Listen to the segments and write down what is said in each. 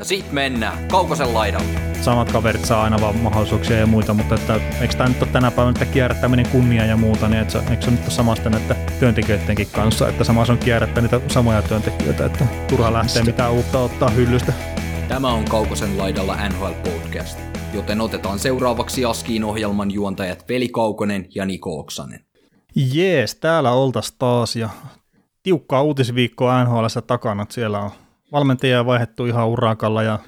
Ja sit mennään Kaukosen laidalle. Samat kaverit saa aina vaan mahdollisuuksia ja muita, mutta että, eikö tämä nyt ole tänä päivänä että kierrättäminen kunnia ja muuta, niin että, eikö se nyt ole samasta näiden työntekijöidenkin kanssa, että samassa on kierrättää niitä samoja työntekijöitä, että turha lähtee mitään uutta ottaa hyllystä. Tämä on Kaukosen laidalla NHL Podcast, joten otetaan seuraavaksi Askiin ohjelman juontajat Veli Kaukonen ja Niko Oksanen. Jees, täällä oltas taas ja tiukkaa uutisviikkoa NHL takana, että siellä on valmentajia vaihdettu ihan urakalla ja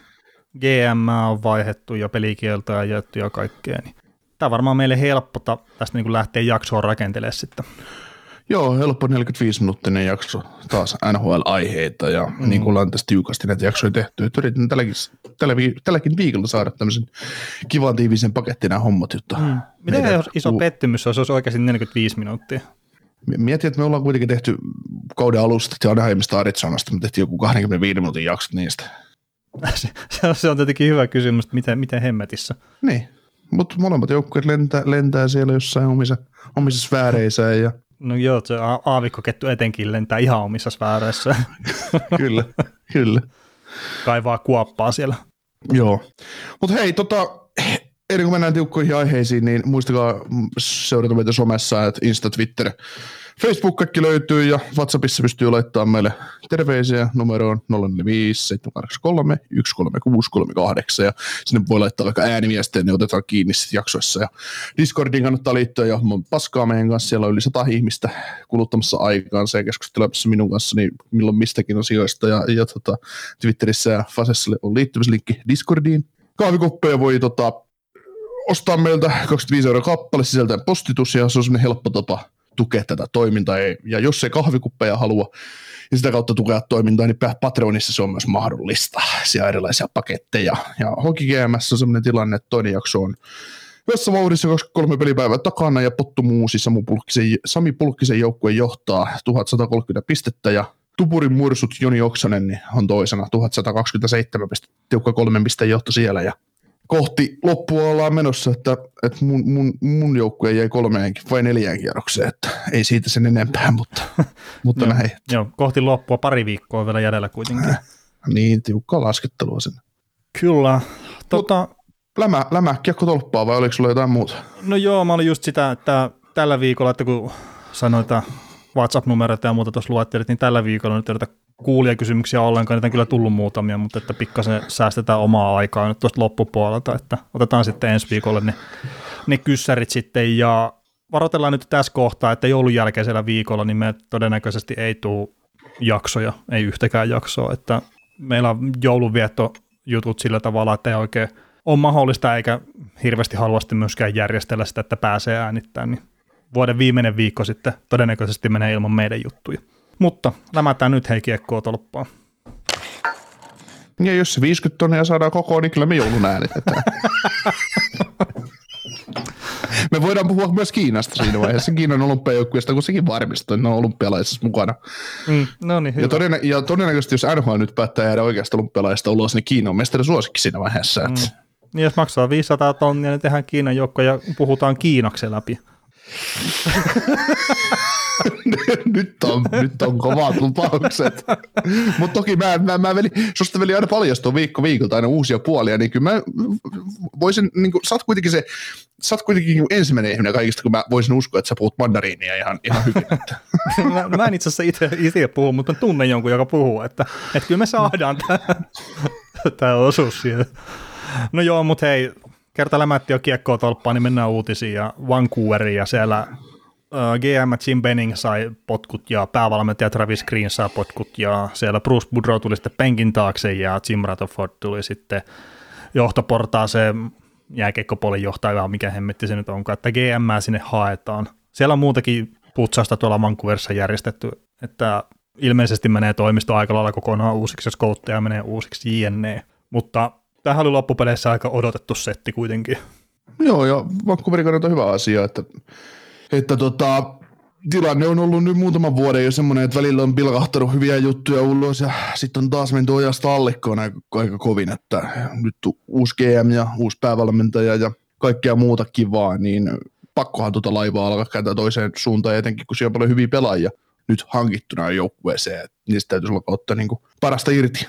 GM on vaihdettu ja pelikieltoja ja jätty ja kaikkea. Niin tämä on varmaan meille helppo tästä niin lähteä jaksoa rakentelemaan sitten. Joo, helppo 45-minuuttinen jakso taas NHL-aiheita ja mm. niin kuin ollaan tästä tiukasti näitä jaksoja tehty. Että yritin tälläkin, tällä, tälläkin viikolla saada tämmöisen kivan tiivisen pakettin nämä hommat. Jotta mm. Miten jos iso pettymys olisi, olisi oikeasti 45 minuuttia? Mietin, että me ollaan kuitenkin tehty kauden alusta Anaheimista Arizonasta, me tehtiin joku 25 minuutin jaksot niistä. se on tietenkin hyvä kysymys, että miten, miten hemmetissä. Niin, mutta molemmat joukkueet lentää, lentää siellä jossain omissa, omissa sfääreissään ja No joo, se aavikkokettu etenkin lentää ihan omissa sfääreissä. kyllä, kyllä. Kaivaa kuoppaa siellä. Joo. Mutta hei, tota, ennen kuin mennään tiukkoihin aiheisiin, niin muistakaa seurata meitä somessa, että Insta, Twitter, Facebook kaikki löytyy ja WhatsAppissa pystyy laittamaan meille terveisiä numeroon 045 783 13638 ja sinne voi laittaa vaikka ääniviestejä, ne otetaan kiinni sitten jaksoissa. Ja Discordiin kannattaa liittyä ja paskaa meidän kanssa, siellä on yli sata ihmistä kuluttamassa aikaansa ja keskustelemassa minun kanssa niin milloin mistäkin asioista. Ja, ja tota, Twitterissä ja Fasessa on liittymislinkki Discordiin. Kahvikoppeja voi tota, ostaa meiltä 25 euroa kappale sisältäen postitus ja se on semmoinen helppo tapa tukea tätä toimintaa. Ja jos ei kahvikuppeja halua ja sitä kautta tukea toimintaa, niin Patreonissa se on myös mahdollista. Siellä erilaisia paketteja. Ja Hockey GMS on sellainen tilanne, että toinen jakso on Vessa vauhdissa 23 pelipäivää takana ja Pottu Muusi Pulkkisen, Sami Pulkkisen joukkue johtaa 1130 pistettä ja Tupurin mursut Joni Oksanen niin on toisena 1127 pistettä, tiukka kolmen pisteen johto siellä ja kohti loppua ollaan menossa, että, että mun, mun, mun joukkue jäi kolmeen vai neljään kierrokseen, että ei siitä sen enempää, mutta, mutta joo, näin. Joo, kohti loppua pari viikkoa vielä jäljellä kuitenkin. Äh, niin, tiukkaa laskettelua sen. Kyllä. Tota, lämä, lämä kiekko tolppaa vai oliko sulla jotain muuta? No joo, mä olin just sitä, että tällä viikolla, että kun sanoin, että WhatsApp-numeroita ja muuta tuossa luettelit, niin tällä viikolla nyt yritä kuulijakysymyksiä ollenkaan, niitä on kyllä tullut muutamia, mutta että pikkasen säästetään omaa aikaa nyt tuosta loppupuolelta, että otetaan sitten ensi viikolle ne, ne kyssärit sitten ja varoitellaan nyt tässä kohtaa, että joulun jälkeisellä viikolla niin me todennäköisesti ei tule jaksoja, ei yhtäkään jaksoa, että meillä on joulunvietto jutut sillä tavalla, että ei oikein ole mahdollista eikä hirveästi haluasti myöskään järjestellä sitä, että pääsee äänittämään, niin vuoden viimeinen viikko sitten todennäköisesti menee ilman meidän juttuja. Mutta lämätään nyt hei kiekkoa tolppaan. Ja jos se 50 tonnia saadaan kokoon, niin kyllä me joulun äänitetään. me voidaan puhua myös Kiinasta siinä vaiheessa, Kiinan olympiajoukkueesta, kun sekin varmistuu, että ne on olympialaisissa mukana. Mm, no niin, ja, todennä- ja, todennäköisesti, jos NHL nyt päättää jäädä oikeasta olympialaisista ulos, niin Kiina on mestari suosikki siinä vaiheessa. Mm. Niin jos maksaa 500 tonnia, niin tehdään Kiinan joukko ja puhutaan Kiinaksi läpi. nyt, on, nyt on kovat lupaukset. Mutta toki mä, mä, mä veli, susta veli aina paljastuu viikko viikolta aina uusia puolia, niin kyllä mä voisin, niin kuin, sä oot kuitenkin se, sä oot kuitenkin niin ensimmäinen ihminen kaikista, kun mä voisin uskoa, että sä puhut mandariinia ihan, ihan hyvin. mä, mä, en itse asiassa itse, puhu, mutta tunnen jonkun, joka puhuu, että, että kyllä me saadaan tämä osuus siihen. No joo, mutta hei, kerta lämätti jo kiekkoa tolppaan, niin mennään uutisiin ja Vancouveriin ja siellä GM Jim Benning sai potkut ja päävalmentaja Travis Green sai potkut ja siellä Bruce Boudreau tuli sitten penkin taakse ja Jim Rutherford tuli sitten johtoportaaseen jääkeikkopolin johtaja, mikä hemmetti se nyt onkaan, että GM sinne haetaan. Siellä on muutakin putsausta tuolla Vancouverissa järjestetty, että ilmeisesti menee toimisto aika lailla kokonaan uusiksi, jos koutteja menee uusiksi jne. Mutta tämähän oli loppupeleissä aika odotettu setti kuitenkin. Joo, ja Vancouverin kannalta hyvä asia, että, että tota, tilanne on ollut nyt muutaman vuoden jo semmoinen, että välillä on pilkahtanut hyviä juttuja ulos ja sitten on taas menty ojasta allikkoon aika, aika kovin, että nyt uusi GM ja uusi päävalmentaja ja kaikkea muuta kivaa, niin pakkohan tuota laivaa alkaa kääntää toiseen suuntaan, etenkin kun siellä on paljon hyviä pelaajia nyt hankittuna joukkueeseen, niistä täytyisi olla ottaa niin parasta irti.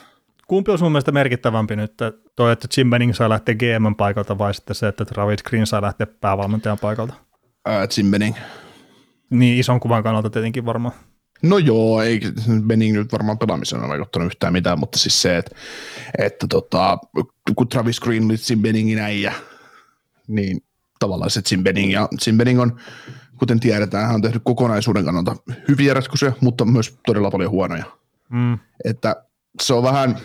Kumpi on sun mielestä merkittävämpi nyt, että toi, että Jim Benning saa lähteä GM paikalta vai sitten se, että Travis Green saa lähteä päävalmentajan paikalta? Ää, Jim Benning. Niin ison kuvan kannalta tietenkin varmaan. No joo, ei Benning nyt varmaan pelaamisen ole vaikuttanut yhtään mitään, mutta siis se, että, että tota, kun Travis Green oli Jim Benningin äijä, niin tavallaan se Jim Benning, ja Jim Benning on, kuten tiedetään, hän on tehnyt kokonaisuuden kannalta hyviä ratkaisuja, mutta myös todella paljon huonoja. Mm. Että se on vähän,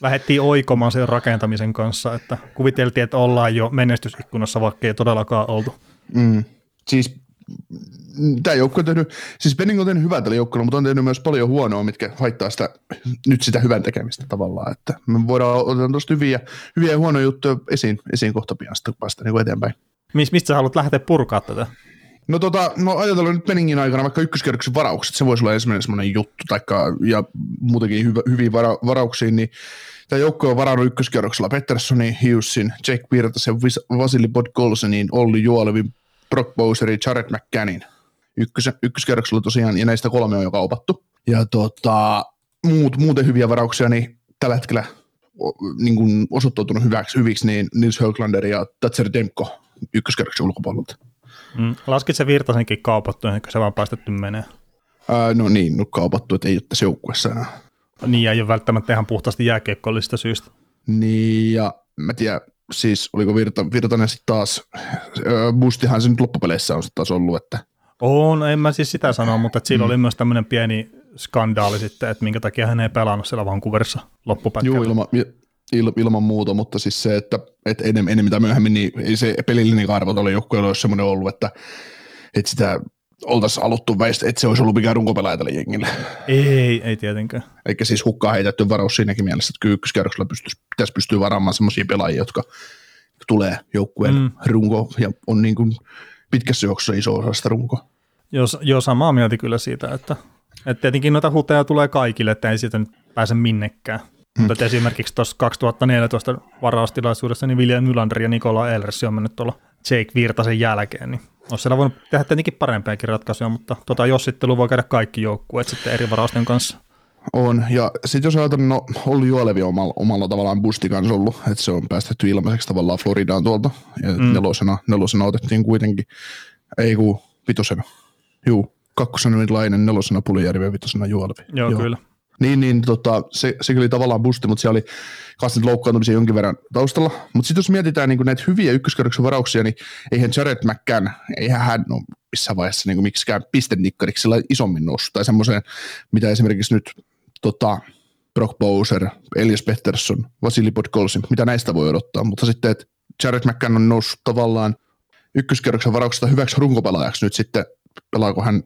Lähettiin oikomaan sen rakentamisen kanssa, että kuviteltiin, että ollaan jo menestysikkunassa, vaikka ei todellakaan oltu. mm, siis tämä joukko on tehnyt, siis Benning on tehnyt hyvää tällä joukkueella, mutta on tehnyt myös paljon huonoa, mitkä haittaa sitä, nyt sitä hyvän tekemistä tavallaan, että me voidaan ottaa tuosta hyviä, hyviä ja huonoja juttuja esiin, esiin kohta pian sitten, kun päästään niin eteenpäin. Mis, mistä sä haluat lähteä purkaa tätä? No tota, no ajatellaan nyt Benningin aikana vaikka ykköskerroksen varaukset, se voisi olla ensimmäinen semmoinen juttu, taikka, ja muutenkin hyvä, hyviä vara, varauksia, niin tämä joukko on varannut ykköskerroksella Petterssonin, Hughesin, Jake Virtasen, Vasili Podgolsenin, Olli Juolevin, Brock Bowserin, Jared McCannin. Ykkös, ykköskerroksella tosiaan, ja näistä kolme on jo kaupattu. Ja tota, muut, muuten hyviä varauksia, niin tällä hetkellä niin kuin osoittautunut hyväksi, hyviksi, niin Nils Höglander ja Tatser Demko ykköskerroksen ulkopuolelta. Mm. Laskit se Virtasenkin kaupattu, kuin se vaan päästetty menee. Ää, no niin, no kaupattu, että ei ole tässä joukkueessa enää. Niin, ei ole välttämättä ihan puhtaasti jääkiekkoillisista syistä. Niin, ja mä tiedän, siis oliko Virta, Virtanen sitten taas, öö, Bustihan se nyt loppupeleissä on sitten taas ollut, että On, en mä siis sitä sano, mutta että siinä mm. oli myös tämmöinen pieni skandaali sitten, että minkä takia hän ei pelannut siellä Vancouverissa loppupätkällä. Juu, ilma, il, ilman muuta, mutta siis se, että, että enemmän, enemmän tai myöhemmin, niin ei se pelillinen arvo tuolle joukkueelle olisi semmoinen ollut, että, että sitä oltaisiin aluttu väistä, että se olisi ollut mikään runkopelaaja tälle jengille. Ei, ei tietenkään. Eikä siis hukkaan heitetty varaus siinäkin mielessä, että kyllä ykköskerroksella pystyisi, pitäisi pystyä varaamaan semmoisia pelaajia, jotka tulee joukkueen Mm. runko ja on niin kuin pitkässä juoksussa iso osa sitä runkoa. Jos, joo, samaa mieltä kyllä siitä, että, että tietenkin noita huteja tulee kaikille, että ei siitä nyt pääse minnekään. Mm. Mutta esimerkiksi tuossa 2014 varaustilaisuudessa niin William Nylander ja Nikola Ellersi on mennyt tuolla Jake Virtasen jälkeen, niin olisi siellä voinut tehdä tietenkin parempiakin ratkaisuja, mutta tota jossittelu voi käydä kaikki joukkueet sitten eri varausten kanssa. On, ja sitten jos ajatellaan, no Olli Juolevi on omalla, omalla tavallaan busti kanssa ollut, että se on päästetty ilmaiseksi tavallaan Floridaan tuolta, ja mm. nelosena, nelosena otettiin kuitenkin, ei kun vitosena, juu, kakkosena nyt Lainen, nelosena Pulijärvi ja vitosena Juolevi. Joo, Joo. kyllä. Niin, niin tota, se, se oli tavallaan busti, mutta siellä oli kanssa loukkaantumisia jonkin verran taustalla. Mutta sitten jos mietitään niin näitä hyviä ykköskerroksen varauksia, niin eihän Jared McCann, eihän hän ole missään vaiheessa niin miksikään pistennikkariksi sillä isommin noussut. Tai semmoiseen, mitä esimerkiksi nyt tota, Brock Bowser, Elias Pettersson, Vasili Podkolsin, mitä näistä voi odottaa. Mutta sitten, että Jared McCann on noussut tavallaan ykköskerroksen varauksesta hyväksi runkopelaajaksi nyt sitten, pelaako hän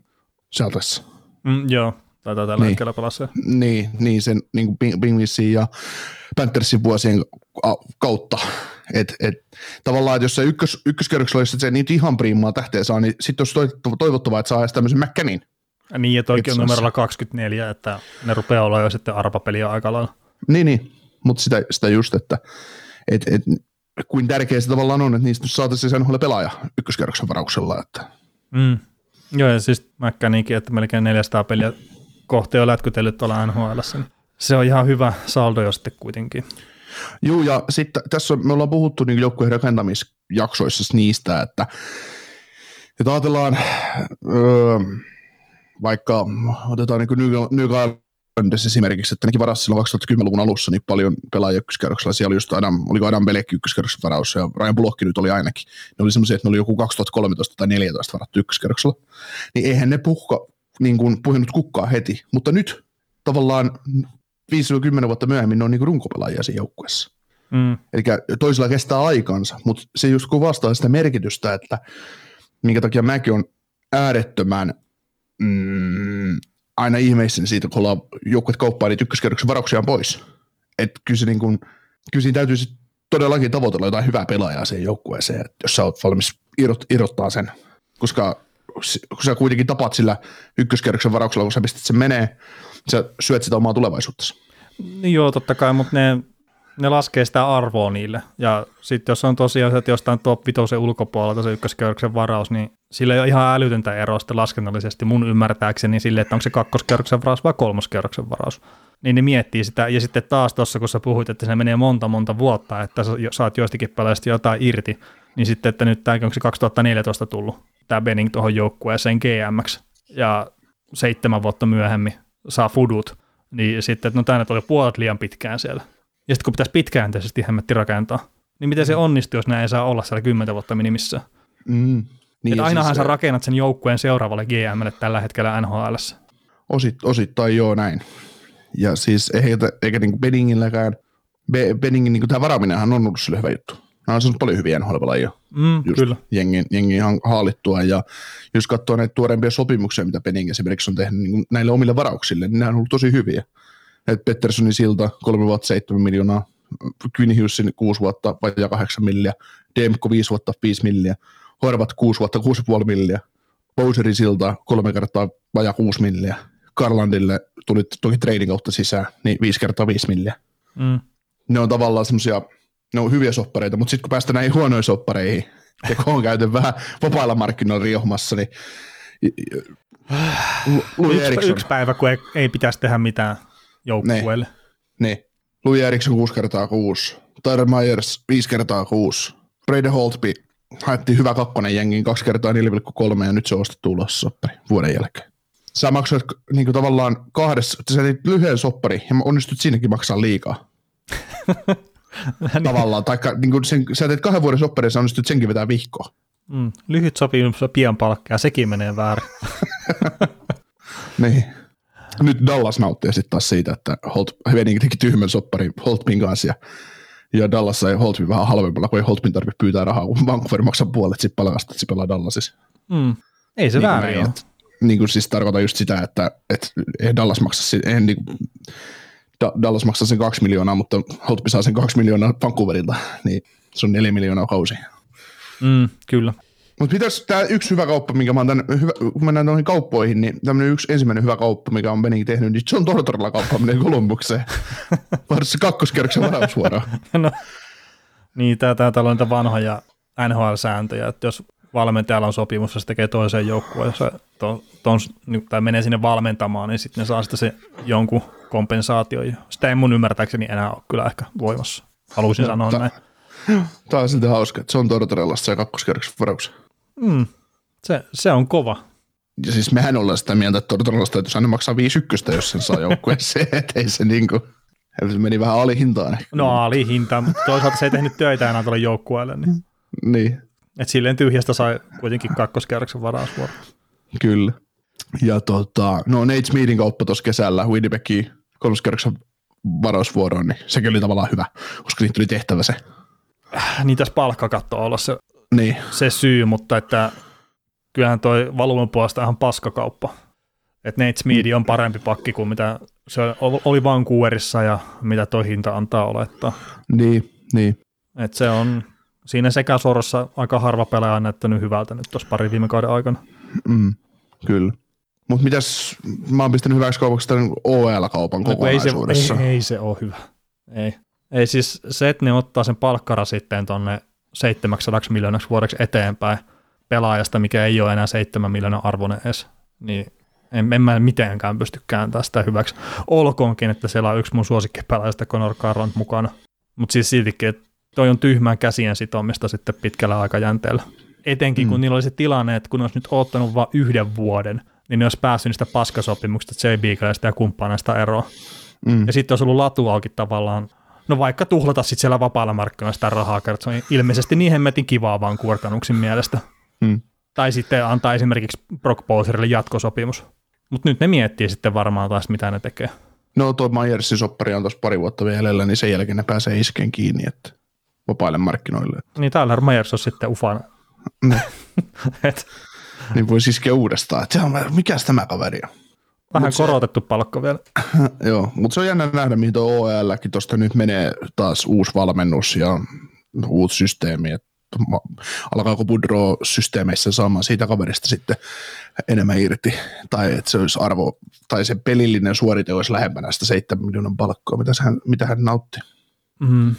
Celtics? Mm, joo, taitaa tällä Niin. hetkellä pelaa se. Niin, niin sen niin kuin Pingvissin ja Panthersin vuosien kautta. Et, et, tavallaan, että jos se ykkös, ykköskerroksella, jos se niitä ihan priimaa tähteä saa, niin sitten olisi toivottavaa, että saa edes tämmöisen McCannin. Niin, ja toikin on Itse asiassa. numerolla 24, että ne rupeaa olla jo sitten arpapeliä aika lailla. Niin, niin. mutta sitä, sitä just, että et, et, kuin tärkeää se tavallaan on, että niistä saataisiin sen pelaaja ykköskerroksen varauksella. Että. Mm. Joo, ja siis McCannikin, että melkein 400 peliä kohti on lätkytellyt tuolla NHL. Niin se on ihan hyvä saldo jo sitten kuitenkin. Joo, ja sitten tässä me ollaan puhuttu niin joukkueen rakentamisjaksoissa niistä, että, että ajatellaan öö, vaikka otetaan niin New, Islanders esimerkiksi, että nekin varasi silloin 2010-luvun alussa niin paljon pelaajia ykköskerroksella. Siellä oli just Adam, oliko Adam Belek ykköskerroksen varaus ja Ryan Bullock nyt oli ainakin. Ne oli semmoisia, että ne oli joku 2013 tai 2014 varattu ykköskerroksella. Niin eihän ne puhka, niin kuin puhunut kukkaa heti, mutta nyt tavallaan 5-10 vuotta myöhemmin ne on niin kuin runkopelaajia siinä joukkueessa. Mm. Eli toisella kestää aikansa, mutta se just kuvastaa sitä merkitystä, että minkä takia mäkin on äärettömän mm, aina ihmeissäni siitä, kun ollaan joukkueet kauppaa niitä ykköskerroksen varauksiaan pois. Et kyllä, se niin kun, kyllä siinä täytyy todellakin tavoitella jotain hyvää pelaajaa siihen joukkueeseen, että jos sä oot valmis irrot, irrottaa sen, koska kun sä kuitenkin tapat sillä ykköskerroksen varauksella, kun sä pistät sen menee, sä syöt sitä omaa tulevaisuutta. Niin joo, totta kai, mutta ne, ne laskee sitä arvoa niille. Ja sitten jos on tosiaan, että jostain top 5 ulkopuolelta se ykköskerroksen varaus, niin sillä ei ole ihan älytöntä eroa sitten laskennallisesti mun ymmärtääkseni sille, että onko se kakkoskerroksen varaus vai kolmoskerroksen varaus. Niin ne miettii sitä. Ja sitten taas tuossa, kun sä puhuit, että se menee monta monta vuotta, että sä saat joistakin pelaajista jotain irti, niin sitten, että nyt tämä onko se 2014 tullut, tämä Benning tuohon joukkueeseen GMX, ja seitsemän vuotta myöhemmin saa fudut, niin sitten, että no tämä oli puolet liian pitkään siellä. Ja sitten kun pitäisi pitkäjänteisesti hemmetti rakentaa, niin miten se mm. onnistuu, jos näin ei saa olla siellä kymmentä vuotta minimissä? Mm. Niin, että ainahan siis, sä rakennat sen joukkueen seuraavalle GMlle tällä hetkellä NHL. Osit, osittain joo näin. Ja siis eikä, eikä niin Benningilläkään, Benningin niin tämä varaaminenhan on ollut sille hyvä juttu. Nämä on saanut paljon hyviä nhl jo. Mm, just kyllä. Jengin, jengin haalittua. Ja jos katsoo näitä tuorempia sopimuksia, mitä Penning esimerkiksi on tehnyt niin näille omille varauksille, niin nämä on ollut tosi hyviä. Et Petterssonin silta 3 vuotta 7 miljoonaa, Quinn Hughesin 6 vuotta vajaa 8 milliä, Demko 5 vuotta 5 milliä, Horvat 6 vuotta 6,5 milliä, Bowserin silta 3 kertaa vajaa 6 milliä, Karlandille tuli toki trading kautta sisään, niin 5 kertaa 5 milliä. Mm. Ne on tavallaan semmoisia ne on hyviä soppareita, mutta sitten kun päästään näihin huonoihin soppareihin, ja kun on käyty vähän vapailla markkinoilla riehumassa, niin yksi, yksi päivä, kun ei, ei pitäisi tehdä mitään joukkueelle. Niin. niin. Louis Eriksson 6 kertaa 6, Tyler Myers 5 kertaa 6, Brady Holtby haettiin hyvä kakkonen jengiin 2 kertaa 4,3 ja nyt se on ostettu ulos soppari vuoden jälkeen. Sä maksoit niin tavallaan kahdessa, sä teit lyhyen soppari ja onnistut siinäkin maksaa liikaa. Niin. tavallaan, tai niin kuin sen, sä teet kahden vuoden sopparin, sä onnistut senkin vetää vihkoa. Mm, lyhyt sopimus pian palkkaa, sekin menee väärin. niin. Nyt Dallas nauttii sitten taas siitä, että Holt Henning teki tyhmän sopparin Holtpin kanssa ja, ja Dallas sai Holtpin vähän halvemmalla, kun ei Holtpin tarvitse pyytää rahaa, kun Vancouver maksaa puolet sit palkasta, että se pelaa Dallasissa. Mm. Ei se niin väärin ole. Niin kuin siis tarkoitan just sitä, että, että ei Dallas maksa, ei, niin kuin, Dallas maksaa sen kaksi miljoonaa, mutta Holtby saa sen kaksi miljoonaa Vancouverilta, niin se on neljä miljoonaa kausi. Mm, kyllä. Mutta pitäisi tämä yksi hyvä kauppa, mikä mä oon tämän, hyvä, kun mennään noihin kauppoihin, niin tämmöinen yksi ensimmäinen hyvä kauppa, mikä on Benning tehnyt, niin John Tortorella kauppaaminen Kolumbukseen. Varsin kakkoskerroksen varausvuoroa. no, niin, tämä täällä on niitä vanhoja NHL-sääntöjä, että jos valmentajalla on sopimus, ja se tekee toiseen joukkueen, jos to, ton, tai menee sinne valmentamaan, niin sitten ne saa sitten se jonkun kompensaatio. Sitä ei mun ymmärtääkseni enää ole kyllä ehkä voimassa. Haluaisin no, sanoa ta- näin. Tämä on silti hauska, että se on Tortorellassa ja kakkoskerroksen varauksen. Mm, se, se on kova. Ja siis mehän ollaan sitä mieltä, että Tortorellassa täytyy aina maksaa 5 ykköstä, jos sen saa joukkueeseen, että ei se niinku, se meni vähän alihintaan. No alihintaan, mutta toisaalta se ei tehnyt töitä enää tuolle joukkueelle. Niin. niin. Et silleen tyhjästä sai kuitenkin kakkoskerroksen varausvuoro. Kyllä. Ja tota, no Nate Smeedin kauppa tuossa kesällä Winnipegin kolmoskerroksen varausvuoroon, niin sekin oli tavallaan hyvä, koska niitä tuli tehtävä se. Niin tässä palkkakatto olla se, niin. se syy, mutta että kyllähän toi valumen puolesta ihan paskakauppa. Että Nate Smeedi on parempi pakki kuin mitä se oli Vancouverissa ja mitä toi hinta antaa olettaa. Niin, niin. Et se on siinä sekä sorossa aika harva pelaaja on näyttänyt hyvältä nyt tuossa pari viime kauden aikana. Mm, kyllä. Mutta mitäs, mä oon pistänyt hyväksi kaupaksi tämän OL-kaupan no. Ei se, ei, ei se ole hyvä. Ei. ei siis se, että ne ottaa sen palkkarasitteen tonne 700 miljoonaksi vuodeksi eteenpäin pelaajasta, mikä ei ole enää 7 miljoonaa arvoinen edes, niin en, en mä mitenkään pysty kääntämään sitä hyväksi. Olkoonkin, että siellä on yksi mun suosikkipelaajista Conor Carrant mukana. Mutta siis siltikin, että toi on tyhmää käsien sitomista sitten pitkällä aikajänteellä. Etenkin mm. kun niillä oli se tilanne, että kun olisi nyt ottanut vain yhden vuoden, niin ne olisi päässyt niistä paskasopimuksista J. Beagleista ja kumppaneista eroon. Mm. Ja sitten olisi ollut latu auki tavallaan, no vaikka tuhlata sitten siellä vapaalla markkinoilla sitä rahaa, kertaa se on ilmeisesti niin hemmetin kivaa vaan kuortanuksin mielestä. Mm. Tai sitten antaa esimerkiksi Brock Bowserille jatkosopimus. Mutta nyt ne miettii sitten varmaan taas, mitä ne tekee. No tuo Myersin soppari on tuossa pari vuotta vielä niin sen jälkeen ne pääsee iskeen kiinni, että vapaille markkinoille. Niin täällä Myers on sitten ufana. Et. niin voi iskeä uudestaan, että mikäs tämä kaveri on. Vähän Mut se- korotettu palkka vielä. Joo, mutta se on jännä nähdä, mihin tuo OELkin tuosta nyt menee taas uusi valmennus ja uusi systeemi. Et alkaako Budro systeemeissä saamaan siitä kaverista sitten enemmän irti, tai että se olisi arvo, tai se pelillinen suorite olisi lähempänä sitä 7 miljoonan palkkoa, mitä hän, mitä hän nautti. Mm.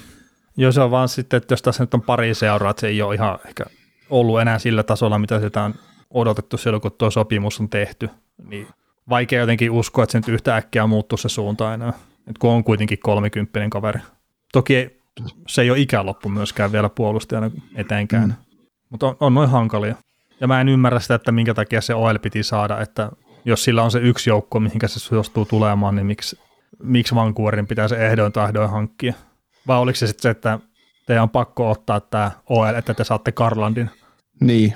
Joo, se on vaan sitten, että jos tässä nyt on pari seuraa, että se ei ole ihan ehkä ollut enää sillä tasolla, mitä sitä on odotettu silloin, kun tuo sopimus on tehty, niin vaikea jotenkin uskoa, että se nyt yhtä äkkiä muuttuu se suunta enää, että kun on kuitenkin kolmekymppinen kaveri. Toki ei, se ei ole ikäloppu myöskään vielä puolustajana eteenkään, mm. mutta on, on noin hankalia. Ja mä en ymmärrä sitä, että minkä takia se OL piti saada, että jos sillä on se yksi joukko, mihinkä se suostuu tulemaan, niin miksi, miksi Vancouverin pitää se ehdoin tahdoin hankkia? Vai oliko se sitten se, että teidän on pakko ottaa tämä OL, että te saatte Karlandin? Niin,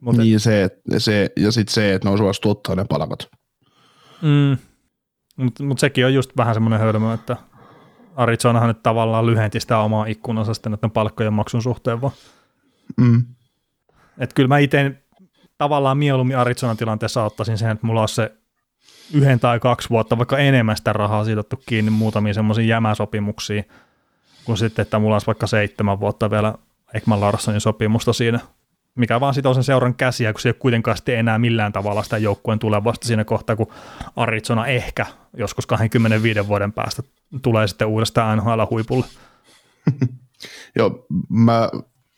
Mutta niin se, että se, ja sitten se, että ne on suosittu ottaa ne palkat. mm, mut, mut sekin on just vähän semmoinen hölmö, että Arizonahan nyt tavallaan lyhenti sitä omaa ikkunansa sitten näiden palkkojen maksun suhteen vaan. Mm. Että kyllä mä itse tavallaan mieluummin Arizonan tilanteessa ottaisin sen, että mulla on se yhden tai kaksi vuotta, vaikka enemmän sitä rahaa sidottu kiinni muutamiin semmoisiin jämäsopimuksiin, kun sitten, että mulla olisi vaikka seitsemän vuotta vielä Ekman Larssonin sopimusta siinä, mikä vaan sitoo sen seuran käsiä, kun se ei ole kuitenkaan sitten enää millään tavalla sitä joukkueen tulevasta siinä kohtaa, kun Arizona ehkä joskus 25 vuoden päästä tulee sitten uudestaan NHL-huipulle. Joo, mä,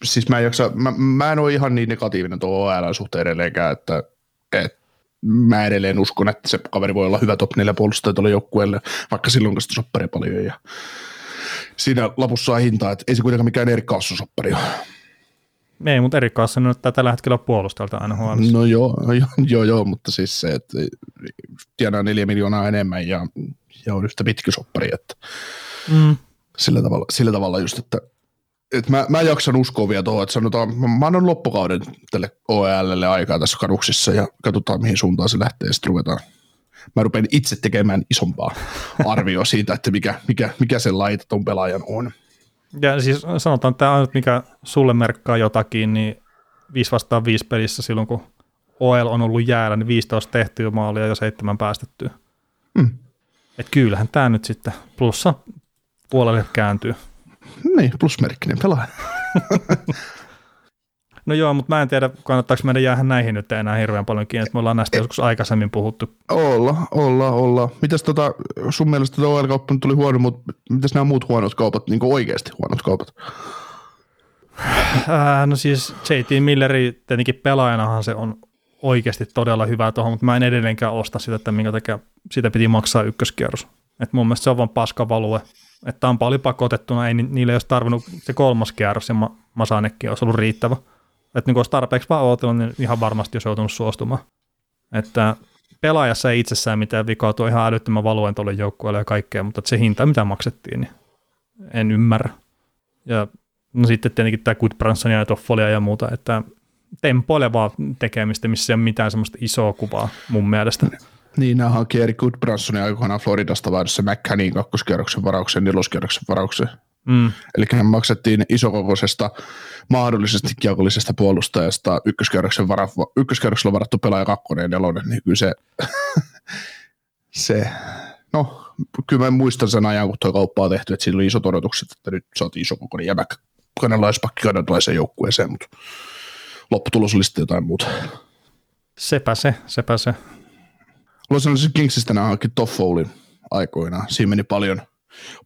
siis mä en, jaksa, mä, mä en ole ihan niin negatiivinen tuo OL suhteen edelleenkään, että, että mä edelleen uskon, että se kaveri voi olla hyvä top 4 puolustaja tuolle joukkueelle, vaikka silloin kun sitä paljon ja siinä lopussa on hintaa, että ei se kuitenkaan mikään Erik Kassu-soppari ole. Ei, mutta Erik Kassan näyttää tällä hetkellä puolustajalta NHL. No joo, joo, joo, joo, mutta siis se, että tienaa neljä miljoonaa enemmän ja, ja on yhtä pitkä soppari, että Mm. sillä tavalla, sillä tavalla just, että, että mä, mä jaksan uskoa vielä tuohon, että sanotaan, mä, mä annan loppukauden tälle OELlle aikaa tässä kaduksissa ja katsotaan mihin suuntaan se lähtee ja sitten ruvetaan Mä rupean itse tekemään isompaa arvioa siitä, että mikä, mikä, mikä se laita ton pelaajan on. Ja siis sanotaan, että tämä ainut, mikä sulle merkkaa jotakin, niin 5 vastaan 5 pelissä silloin, kun OL on ollut jäällä, niin 15 tehtyä maalia ja 7 päästettyä. Mm. Et kyllähän tämä nyt sitten plussa puolelle kääntyy. Niin, plusmerkkinen pelaaja. No joo, mutta mä en tiedä, kannattaako meidän jäädä näihin nyt enää hirveän paljon kiinni, että me ollaan näistä joskus aikaisemmin puhuttu. Olla, olla, olla. Mitäs tota, sun mielestä tuo OL-kauppa tuli huono, mutta mitäs nämä muut huonot kaupat, niin oikeasti huonot kaupat? Äh, no siis JT Milleri tietenkin pelaajanahan se on oikeasti todella hyvä tuohon, mutta mä en edelleenkään osta sitä, että minkä takia sitä piti maksaa ykköskierros. Et mun mielestä se on vaan paskavalue. Että Tampa oli pakotettuna, ei ni- niille olisi tarvinnut se kolmas kierros ja ma- Masanekin olisi ollut riittävä. Että niin olisi tarpeeksi vaan ootellut, niin ihan varmasti olisi joutunut suostumaan. Että pelaajassa ei itsessään mitään vikaa, tuo ihan älyttömän valuen tuolle joukkueelle ja kaikkea, mutta se hinta, mitä maksettiin, niin en ymmärrä. Ja no sitten tietenkin tämä Goodbransonia ja Toffolia ja muuta, että tempoilevaa tekemistä, missä ei ole mitään semmoista isoa kuvaa mun mielestä. Niin, nämä hankkii Erik Goodbransonin aikoinaan Floridasta vaihdossa McCannin kakkoskierroksen varauksen, neloskierroksen varauksen. Mm. Eli hän maksettiin isokokoisesta, mahdollisesti kiekollisesta puolustajasta ykköskierroksen vara, ykköskierroksella varattu pelaaja kakkonen ja nelonen, niin kyllä se, se, no kyllä mä muistan sen ajan, kun tuo kauppa on tehty, että sillä oli isot odotukset, että nyt saatiin isokokoinen jämäkkä kanalaispakki kanadalaiseen joukkueeseen, mutta lopputulos oli sitten jotain muuta. Sepä se, sepä se. Los Angeles Kingsistä nämä hankki Toffoulin aikoinaan. Siinä meni paljon,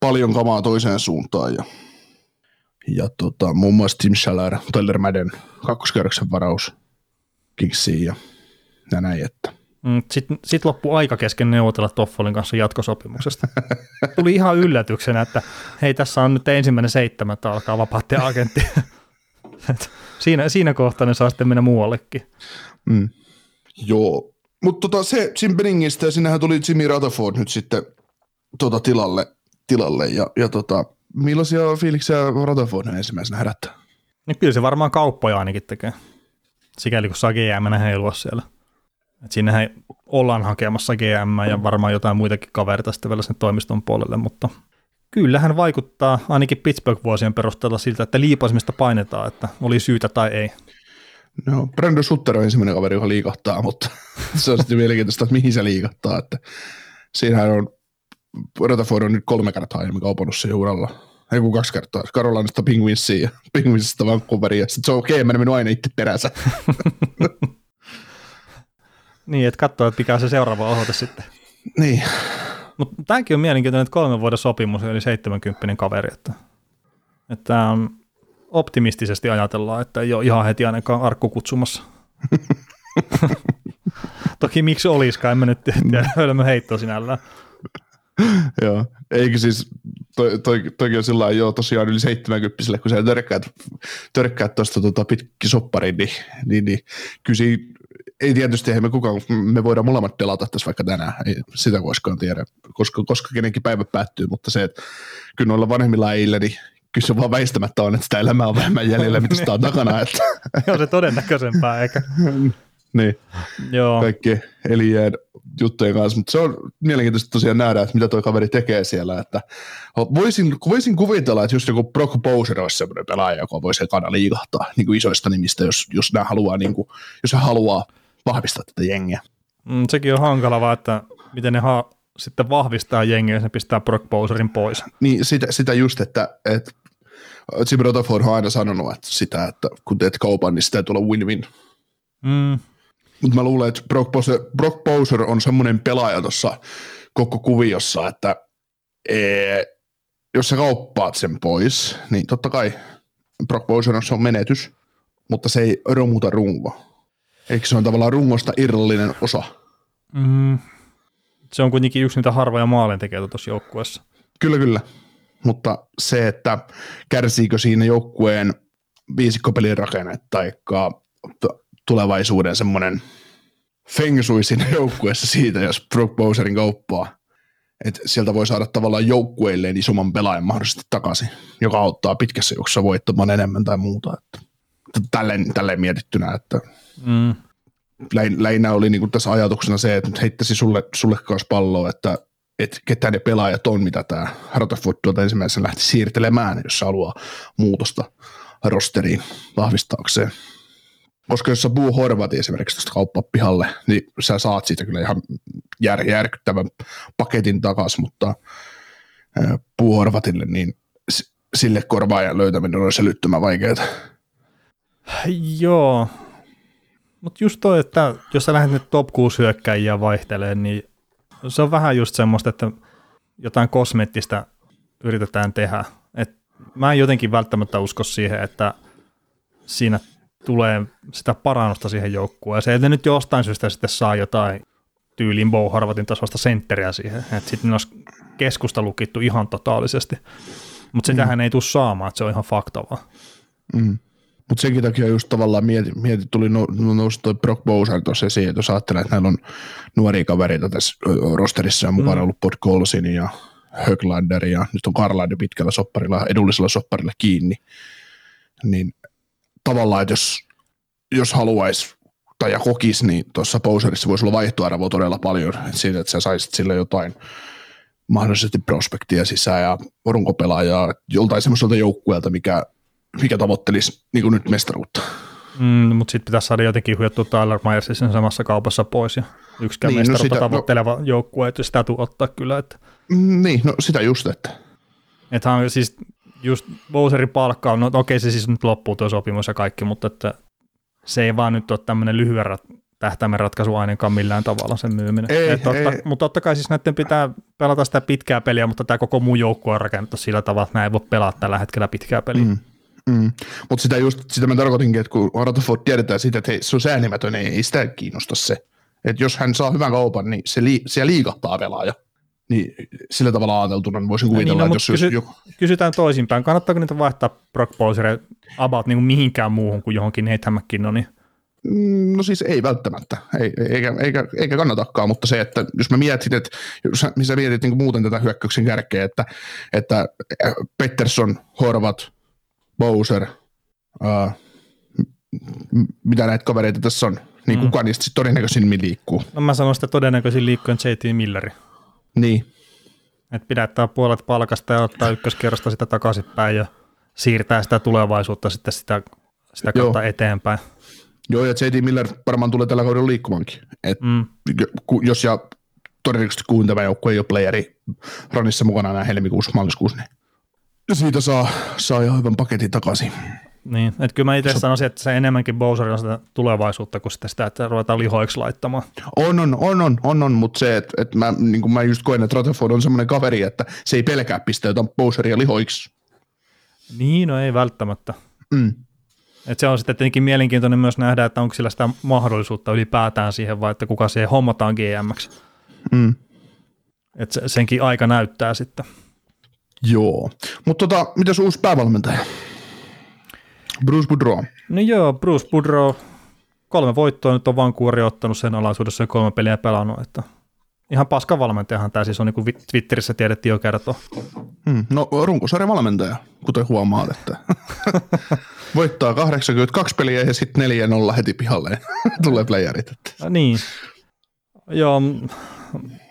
paljon kamaa toiseen suuntaan ja, ja tota, muun muassa Tim Schaller, Tyler Madden, kakkoskerroksen varaus Kingsiin ja, ja näin, että Sitten sit loppui aika kesken neuvotella Toffolin kanssa jatkosopimuksesta. Tuli ihan yllätyksenä, että hei tässä on nyt ensimmäinen seitsemättä alkaa vapaatte agentti. Siinä, siinä kohtaa ne saa sitten mennä muuallekin. mm. joo. Mutta tota, se Zimberningistä ja sinnehän tuli Jimmy Rutherford nyt sitten tota, tilalle, tilalle ja, ja tota, millaisia fiiliksiä Rutherford ensimmäisenä herättää? Niin kyllä se varmaan kauppoja ainakin tekee. Sikäli kun saa GM heilua siellä. Et sinnehän ollaan hakemassa GM ja varmaan jotain muitakin kavereita sitten vielä sen toimiston puolelle, mutta kyllähän vaikuttaa ainakin Pittsburgh-vuosien perusteella siltä, että liipaisemista painetaan, että oli syytä tai ei. No, Brandon Sutter on ensimmäinen kaveri, joka liikahtaa, mutta se on sitten mielenkiintoista, että mihin se liikahtaa. Että siinähän on, Rutherford on nyt kolme kertaa aiemmin kaupannut se uralla. Ei kun kaksi kertaa. Carolinasta Penguinsiin ja Penguinsista Vancouveriin. Sitten se on okei, okay, mennyt aina itse peränsä. niin, että katsoa, että mikä on se seuraava osoite sitten. niin. Mutta tämäkin on mielenkiintoinen, että kolmen vuoden sopimus, eli 70 kaveri. Että, että on optimistisesti ajatellaan, että ei ole ihan heti ainakaan arkku kutsumassa. Toki miksi olisikaan, en mä nyt tiedä, hölmö heitto sinällään. joo, eikö siis, toi, toi, toikin on sillä joo, tosiaan yli 70 kun sä törkkäät, törkkäät tuosta tota pitkin soppariin, niin, niin, niin kyllä siinä, ei tietysti, eihän me kukaan, me voidaan molemmat pelata tässä vaikka tänään, ei sitä koskaan tiedä, koska, koska kenenkin päivä päättyy, mutta se, että kyllä noilla vanhemmilla äillä, niin kyllä se vaan väistämättä on, että sitä elämää on vähemmän jäljellä, mitä sitä on takana. Että. Joo, se todennäköisempää, eikä? niin, Joo. kaikki elijään juttujen kanssa, mutta se on mielenkiintoista tosiaan nähdä, että mitä tuo kaveri tekee siellä, että voisin, voisin kuvitella, että just joku Brock Bowser olisi sellainen pelaaja, joka voisi ekana liikahtaa niin kuin isoista nimistä, jos, jos nämä haluaa, niin kuin, jos hän haluaa vahvistaa tätä jengiä. Mm, sekin on hankalaa, että miten ne ha- sitten vahvistaa jengiä, ja se pistää Brock Bowserin pois. Niin sitä, sitä just, että, että Jim Rutherford on aina sanonut että sitä, että kun teet kaupan, niin sitä ei tule win-win. Mm. Mutta mä luulen, että Brock Bowser, Brock Bowser on semmoinen pelaaja tuossa koko kuviossa, että ee, jos sä kauppaat sen pois, niin totta kai Brock Bowser on, se on menetys, mutta se ei romuta runko. Eikö se on tavallaan rungosta irrallinen osa? Mm. Se on kuitenkin yksi niitä harvoja maalintekijöitä tuossa joukkueessa. Kyllä, kyllä. Mutta se, että kärsiikö siinä joukkueen viisikkopelin rakenne tai tulevaisuuden semmoinen feng shui siinä joukkueessa siitä, jos Brook Bowserin kauppaa. Että sieltä voi saada tavallaan joukkueilleen isomman pelaajan mahdollisesti takaisin, joka auttaa pitkässä juoksussa voittamaan enemmän tai muuta. Että, tälleen, tälleen mietittynä, että Mm. lähinnä oli niin tässä ajatuksena se, että nyt heittäisi sulle, sulle kanssa palloa, että et ketä ne pelaajat on, mitä tämä Rutherford tuolta ensimmäisenä lähti siirtelemään, jos haluaa muutosta rosteriin vahvistaakseen. Koska jos sä Boo Horvati esimerkiksi tuosta kauppaa pihalle, niin sä saat siitä kyllä ihan jär, järkyttävän paketin takaisin, mutta Boo Horvatille, niin sille korvaajan löytäminen on älyttömän vaikeaa. Joo, mutta just toi, että jos sä lähdet nyt top 6 hyökkäjiä vaihteleen, niin se on vähän just semmoista, että jotain kosmeettista yritetään tehdä. Et mä en jotenkin välttämättä usko siihen, että siinä tulee sitä parannusta siihen joukkueeseen. Että ne nyt jostain syystä sitten saa jotain tyylin Bo Harvatin tasosta sentteriä siihen. Että sitten ne olisi keskusta lukittu ihan totaalisesti. Mutta sitähän mm. ei tule saamaan, että se on ihan faktavaa. Mm. Mutta senkin takia just tavallaan mieti, mieti tuli no, no, nousi toi Brock Bowser tuossa esiin, että jos ajattelee, että näillä on nuoria kavereita tässä rosterissa ja mukana mm. ollut Pod Colsin ja Höglander ja nyt on Karlander pitkällä sopparilla, edullisella sopparilla kiinni, niin tavallaan, että jos, jos haluaisi tai ja kokisi, niin tuossa Bowserissa voisi olla vaihtoarvoa todella paljon, että siitä, että sä saisit sille jotain mahdollisesti prospektia sisään ja runkopelaajaa joltain semmoiselta joukkueelta, mikä mikä tavoittelisi niin kuin nyt mestaruutta. Mm, mutta sitten pitäisi saada jotenkin huijattua Tyler Myersin sen samassa kaupassa pois ja yksikään niin, mestaruutta no sitä, tavoitteleva no, joukkue, että sitä tuu ottaa kyllä. Että. Mm, niin, no sitä just, että. Että siis just Bowserin palkka on, no okei se siis nyt loppuu tuo sopimus ja kaikki, mutta että se ei vaan nyt ole tämmöinen lyhyen rat- tähtäimen ratkaisu ainakaan millään tavalla sen myyminen. Ei, Et totta, ei. Mutta totta kai siis näiden pitää pelata sitä pitkää peliä, mutta tämä koko muu joukkue on rakennettu sillä tavalla, että nämä ei voi pelata tällä hetkellä pitkää peliä. Mm. Mm. Mutta sitä just, sitä mä tarkoitinkin, että kun Rutherford tiedetään sitä, että hei, se on säänimätön, niin ei sitä kiinnosta se. Että jos hän saa hyvän kaupan, niin se li, siellä liikahtaa pelaaja. Niin sillä tavalla ajateltuna niin voisin kuvitella, niin, no, että jos... Kysy, joku... Kysytään toisinpäin. Kannattaako niitä vaihtaa Brock Bowser about niin kuin mihinkään muuhun kuin johonkin Nathan McKinnoniin? Mm, no siis ei välttämättä, ei, eikä, eikä, eikä kannatakaan, mutta se, että jos mä mietin, että jos sä mietit niin muuten tätä hyökkäyksen kärkeä, että, että Pettersson, Horvat, Bowser, uh, mitä näitä kavereita tässä on, niin mm. kuka niistä sitten todennäköisimmin liikkuu? No mä sanon sitä todennäköisin liikkuen JT Milleri. Niin. Et pidättää puolet palkasta ja ottaa ykköskerrosta sitä takaisinpäin ja siirtää sitä tulevaisuutta sitten sitä, sitä kautta Joo. eteenpäin. Joo, ja JT Miller varmaan tulee tällä kaudella liikkumankin. Et Mm. jos ja todennäköisesti kun tämä joukkue ei ole playeri ranissa mukana enää helmikuussa, maaliskuussa, niin siitä saa, saa ihan hyvän paketin takaisin. Niin, että kyllä mä itse sanoisin, että se enemmänkin Bowser on sitä tulevaisuutta kuin sitä, että ruvetaan lihoiksi laittamaan. On, on, on, on, on, on mutta se, että, että mä, niin kuin mä just koen, että Rutherford on semmoinen kaveri, että se ei pelkää pistää jotain Bowseria lihoiksi. Niin, no ei välttämättä. Mm. Et se on sitten tietenkin mielenkiintoinen myös nähdä, että onko sillä sitä mahdollisuutta ylipäätään siihen, vai että kuka siihen hommataan GMX. Mm. Et se, senkin aika näyttää sitten. Joo. Mutta tota, mitäs uusi päävalmentaja? Bruce Boudreau. No joo, Bruce Boudreau, kolme voittoa nyt on Vancouver ottanut sen alaisuudessa ja kolme peliä pelannut, että ihan paska valmentajahan tämä siis on, niin kuin Twitterissä tiedettiin jo kertoa. Hmm. No runkosarjan valmentaja, kuten huomaat, että voittaa 82 peliä ja sitten 4-0 heti pihalle tulee playerit. Että. Ja niin. Joo,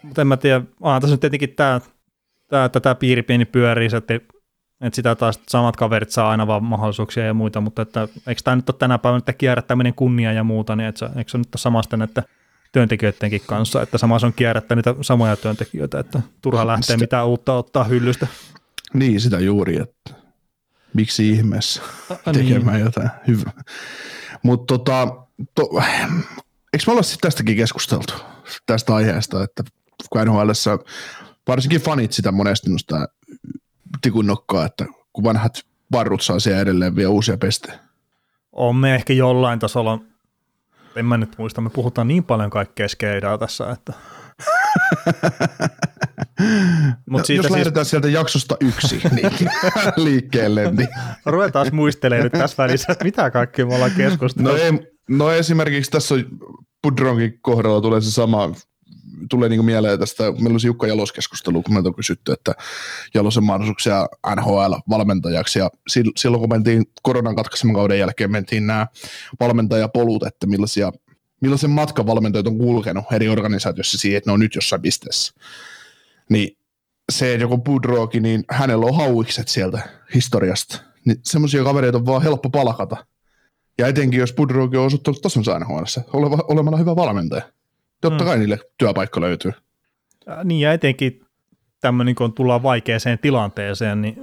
mutta en mä tiedä, onhan tässä nyt tietenkin tämä, tämä että tämä piiri pieni pyörii, että, että sitä taas samat kaverit saa aina vaan mahdollisuuksia ja muita, mutta että eikö tämä nyt ole tänä päivänä että kierrättäminen kunnia ja muuta, niin että se, eikö se nyt ole samasta että työntekijöidenkin kanssa, että samassa on kierrättää niitä samoja työntekijöitä, että turha lähteä Sitä- mitään uutta ottaa hyllystä. Niin, sitä juuri, että miksi ihmeessä niin. tekemään jotain hyvää. Mutta tota, to, eikö me olla tästäkin keskusteltu, tästä aiheesta, että kun NHLssä varsinkin fanit sitä monesti nostaa tikun nokkaa, että kun vanhat varrut saa siellä edelleen vielä uusia pestejä. On me ehkä jollain tasolla, en mä nyt muista, me puhutaan niin paljon kaikkea skeidaa tässä, että... Mut No, siitä jos siis, lähdetään sieltä jaksosta yksi niin, liikkeelle, niin ruvetaan muistelemaan nyt tässä välissä, että mitä kaikkea me ollaan keskusteltu. No, ei, no esimerkiksi tässä on Pudronkin kohdalla tulee se sama, tulee niinku mieleen tästä, meillä oli se Jukka Jalos keskustelu, kun meiltä on kysytty, että Jalosen mahdollisuuksia NHL-valmentajaksi, ja sil- silloin kun mentiin koronan katkaiseman kauden jälkeen, mentiin nämä valmentajapolut, että millaisia, millaisen matkan valmentajat on kulkenut eri organisaatioissa siihen, että ne on nyt jossain pisteessä. Niin se, että joku Pudroki, niin hänellä on hauikset sieltä historiasta. Niin semmoisia kavereita on vaan helppo palkata. Ja etenkin jos Pudroki on osoittanut tasonsa nhl olemalla hyvä valmentaja. Totta Mm. kai niille työpaikka löytyy. Äh, Niin ja etenkin tämmöinen, kun tullaan vaikeaseen tilanteeseen, niin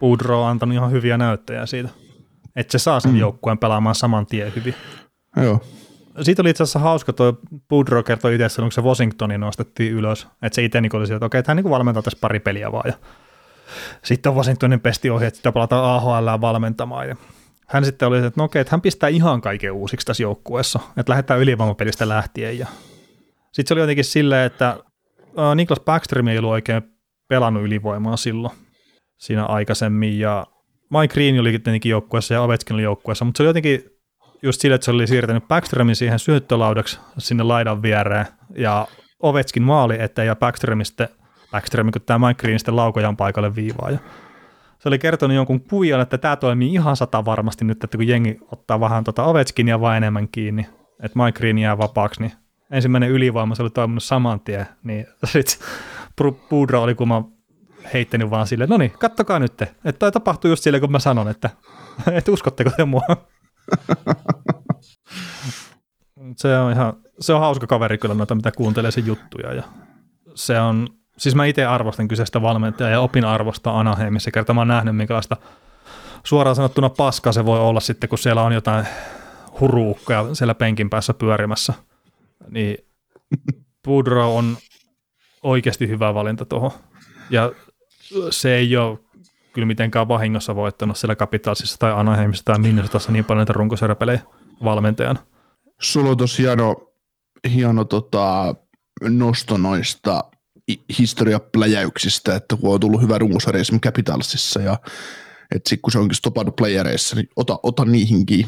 Boudreau on antanut ihan hyviä näyttöjä siitä, että se saa sen joukkueen pelaamaan saman tien hyvin. Joo. Siitä oli itse asiassa hauska, tuo Boudreau kertoi itse, kun se Washingtoni nostettiin ylös, että se itse niin oli sieltä, että okei, että hän niin valmentaa tässä pari peliä vaan. Ja sitten Washingtonin pesti ohi, että sitä palataan AHL valmentamaan. Ja hän sitten oli, että no okei, että hän pistää ihan kaiken uusiksi tässä joukkueessa, että lähdetään ylivoimapelistä lähtien. Ja sitten se oli jotenkin silleen, että Niklas Backstrom ei ollut oikein pelannut ylivoimaa silloin siinä aikaisemmin, ja Mike Green oli tietenkin joukkueessa ja Ovechkin oli joukkueessa, mutta se oli jotenkin just sille, että se oli siirtänyt Backstromin siihen syöttölaudaksi sinne laidan viereen, ja Ovechkin maali eteen, ja Backstrom sitten, Backstrom, kun tämä Mike Green sitten laukojan paikalle viivaa, ja se oli kertonut jonkun kuvion, että tämä toimii ihan sata varmasti nyt, että kun jengi ottaa vähän tota Ovechkinia vaan enemmän kiinni, että Mike Green jää vapaaksi, niin ensimmäinen ylivoima, se oli toiminut saman tien, niin sitten Pudra oli kuma heittänyt vaan silleen, no niin, kattokaa nyt, että toi tapahtuu just silleen, kun mä sanon, että et uskotteko te mua? se on ihan, se on hauska kaveri kyllä noita, mitä kuuntelee sen juttuja ja se on, siis mä itse arvostan kyseistä valmentajaa ja opin arvostaa Anaheimissa, kerta mä oon nähnyt minkälaista suoraan sanottuna paska se voi olla sitten, kun siellä on jotain huruukkoja siellä penkin päässä pyörimässä, niin Boudreau on oikeasti hyvä valinta tuohon. Ja se ei ole kyllä mitenkään vahingossa voittanut siellä Capitalsissa tai Anaheimissa tai Minnesotassa niin paljon näitä runkosarjapelejä valmentajana. Sulla on tosi hieno, hieno tota, nosto noista historiapläjäyksistä, että kun on tullut hyvä runkosarja esimerkiksi Capitalsissa ja että sit kun se onkin stopannut playereissa, niin ota, ota niihinkin.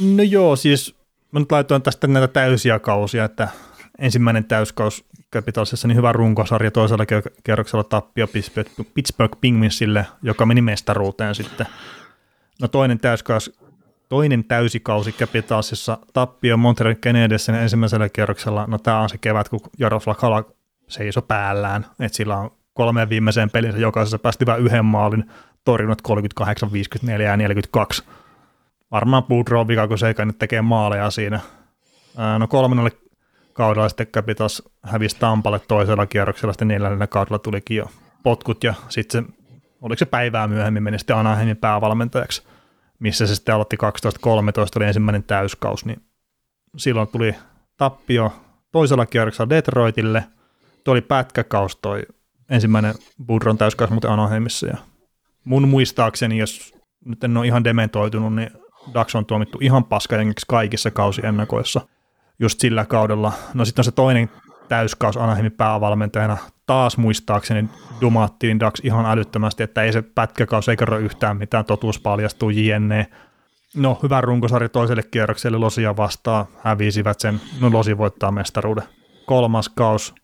No joo, siis mä nyt laitoin tästä näitä täysiä kausia, että ensimmäinen täyskaus Capitalsissa, niin hyvä runkosarja, toisella ker- kerroksella tappio Pittsburgh- Penguinsille, joka meni mestaruuteen sitten. No toinen täyskaus, toinen täysikausi Capitalsissa, tappio Montreal Canadiensin ensimmäisellä kierroksella, no tämä on se kevät, kun Jaroslav Halak seisoi päällään, että sillä on kolmeen viimeiseen pelinsä jokaisessa päästi vain yhden maalin, torjunut 38, 54 ja 42 varmaan Boudreau vika, kun se ei tekee maaleja siinä. No kolmannelle kaudella sitten Capitals hävisi Tampalle toisella kierroksella, sitten neljännellä kaudella tulikin jo potkut ja sitten se, oliko se päivää myöhemmin, meni sitten Anaheimin päävalmentajaksi, missä se sitten aloitti 2013, oli ensimmäinen täyskaus, niin silloin tuli tappio toisella kierroksella Detroitille, tuo oli pätkäkaus toi ensimmäinen Budron täyskaus muuten Anaheimissa ja mun muistaakseni, jos nyt en ole ihan dementoitunut, niin Dax on tuomittu ihan paskajengiksi kaikissa kausiennakoissa just sillä kaudella. No sitten on se toinen täyskaus Anaheimin päävalmentajana. Taas muistaakseni dumattiin Dax ihan älyttömästi, että ei se pätkäkaus ei kerro yhtään mitään, totuus paljastuu jne. No, hyvä runkosarja toiselle kierrokselle Losia vastaan, hävisivät sen, no Losi voittaa mestaruuden. Kolmas kaus,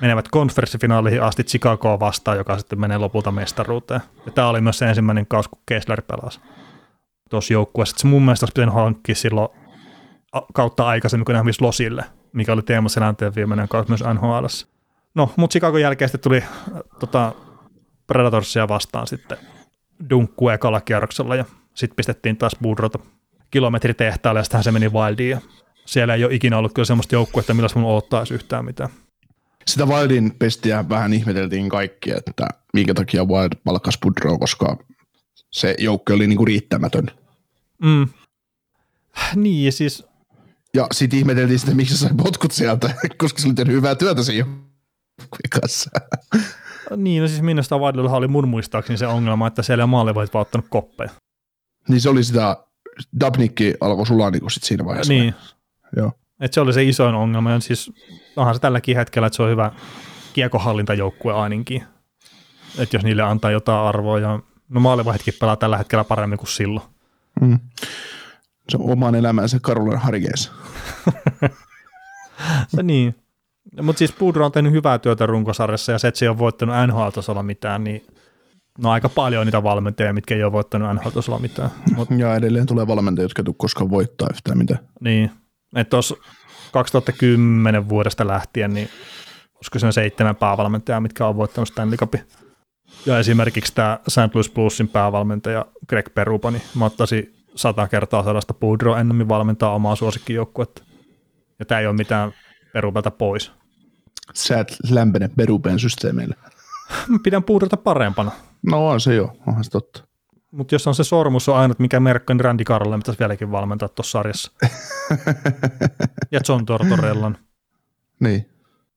menevät konferenssifinaaleihin asti Chicagoa vastaan, joka sitten menee lopulta mestaruuteen. Ja tämä oli myös se ensimmäinen kaus, kun Kessler pelasi tuossa joukkueessa. Se mun mielestä olisi pitänyt hankkia silloin kautta aikaisemmin, kun ne Losille, mikä oli Teemu Selänteen viimeinen kausi myös NHL. No, mutta Chicagon jälkeen sitten tuli äh, tota, Predatorsia vastaan sitten dunkku ekalla kierroksella ja sitten pistettiin taas Budrota kilometritehtaalle ja sitten se meni Wildiin ja siellä ei ole ikinä ollut kyllä semmoista joukkuetta, millä mun odottaisi yhtään mitään. Sitä Wildin pestiä vähän ihmeteltiin kaikki, että minkä takia Wild palkkasi Budroa, koska se joukko oli niinku riittämätön. Mm. Niin, siis... Ja sitten ihmeteltiin sitä, miksi se sai potkut sieltä, koska se oli tehnyt hyvää työtä siinä kanssa. Niin, no siis minusta Wildilla oli mun muistaakseni se ongelma, että siellä maalivahit vaan ottanut koppeja. Niin se oli sitä, Dabnikki alkoi sulaa niin sit siinä vaiheessa. Niin. Joo. Et se oli se isoin ongelma, ja siis onhan se tälläkin hetkellä, että se on hyvä kiekohallintajoukkue ainakin. Että jos niille antaa jotain arvoa, ja no maalivahitkin pelaa tällä hetkellä paremmin kuin silloin. Mm. Se on oman elämänsä Karolan harkeessa. se niin. Mutta siis Pudro on tehnyt hyvää työtä runkosarjassa ja se, että se ei ole voittanut NHL-tasolla mitään, niin no aika paljon niitä valmentajia, mitkä ei ole voittanut NHL-tasolla mitään. Mut, ja edelleen tulee valmentajia, jotka ei koskaan voittaa yhtään mitään. Niin, että tuossa 2010 vuodesta lähtien, niin olisiko se seitsemän päävalmentajaa, mitkä on voittanut Stanley Cupin. Ja esimerkiksi tämä St. Louis Bluesin päävalmentaja Greg Perupa, niin mä ottaisin sata kertaa sellaista Pudro ennemmin valmentaa omaa suosikkijoukkuetta. Ja tämä ei ole mitään Perupelta pois. Sä et lämpene Perupen systeemeillä. Mä pidän Pudrota parempana. No on se jo, onhan se totta. Mutta jos on se sormus on ainut, mikä merkka, niin Randy Carrolle pitäisi vieläkin valmentaa tuossa sarjassa. ja John Tortorellan. Niin.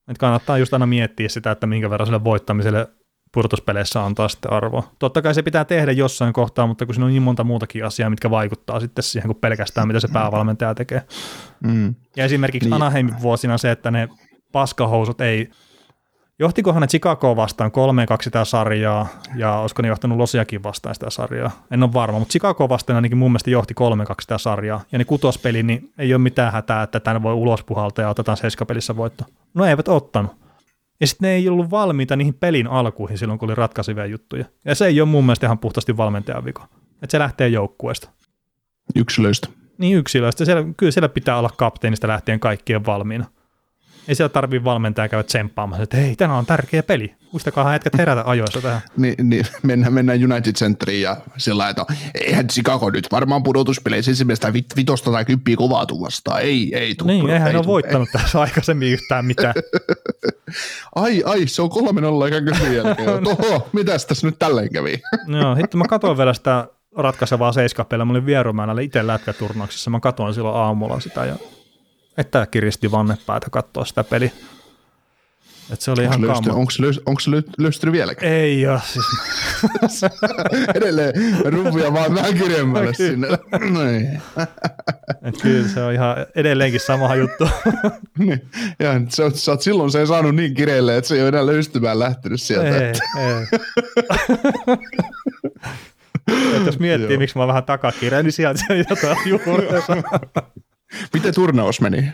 Et kannattaa just aina miettiä sitä, että minkä verran sille voittamiselle purtuspeleissä antaa sitten arvoa. Totta kai se pitää tehdä jossain kohtaa, mutta kun siinä on niin monta muutakin asiaa, mitkä vaikuttaa sitten siihen, kuin pelkästään mitä se päävalmentaja tekee. Mm. Ja esimerkiksi niin. Anaheimin vuosina se, että ne paskahousut ei, johtikohan ne Chicago vastaan 3-2 sitä sarjaa, ja olisiko ne johtanut Losiakin vastaan sitä sarjaa, en ole varma, mutta Chicago vastaan ainakin mun mielestä johti 3-2 sitä sarjaa, ja ne kutospeli, niin ei ole mitään hätää, että tänne voi ulos puhaltaa ja otetaan seiskapelissä voitto. No eivät ottanut. Ja sitten ne ei ollut valmiita niihin pelin alkuihin silloin, kun oli ratkaisivia juttuja. Ja se ei ole mun mielestä ihan puhtaasti valmentajan vika. Että se lähtee joukkueesta. Yksilöistä. Niin yksilöistä. Siellä, kyllä siellä pitää olla kapteenista lähtien kaikkien valmiina. Ei siellä tarvii valmentaja käydä tsemppaamaan, että hei, tänään on tärkeä peli. Muistakaa hetket herätä ajoissa tähän. niin, niin mennään, mennään United Centeriin ja sillä että eihän Chicago nyt varmaan pudotuspeleissä ensimmäistä vit, vitosta tai kyppiä kovaa vastaan. Ei, ei tuu. Niin, eihän ei ole voittanut tässä aikaisemmin yhtään mitään. ai, ai, se on kolme nolla eikä kympin jälkeen. Toho, mitäs tässä nyt tälleen kävi? Joo, hitto mä katsoin vielä sitä ratkaisevaa seiskapeliä. Mä olin Vierumäänä itse lätkäturnauksessa. Mä katsoin silloin aamulla sitä ja että kiristi vannepäätä katsoa sitä peliä. Et se oli onko ihan löystö, onko, se löystö, onko se löystynyt vieläkään? Ei ole. Siis. Edelleen ruuvia vaan vähän kirjemmälle sinne. Niin. Et kyllä se on ihan edelleenkin sama juttu. niin. ja sä, sä oot silloin se ei saanut niin kireelle, että se ei ole enää löystymään lähtenyt sieltä. Ei, ei. Et jos miettii, Joo. miksi mä oon vähän takakireä, niin sieltä se jotain juurensa. Miten turnaus meni?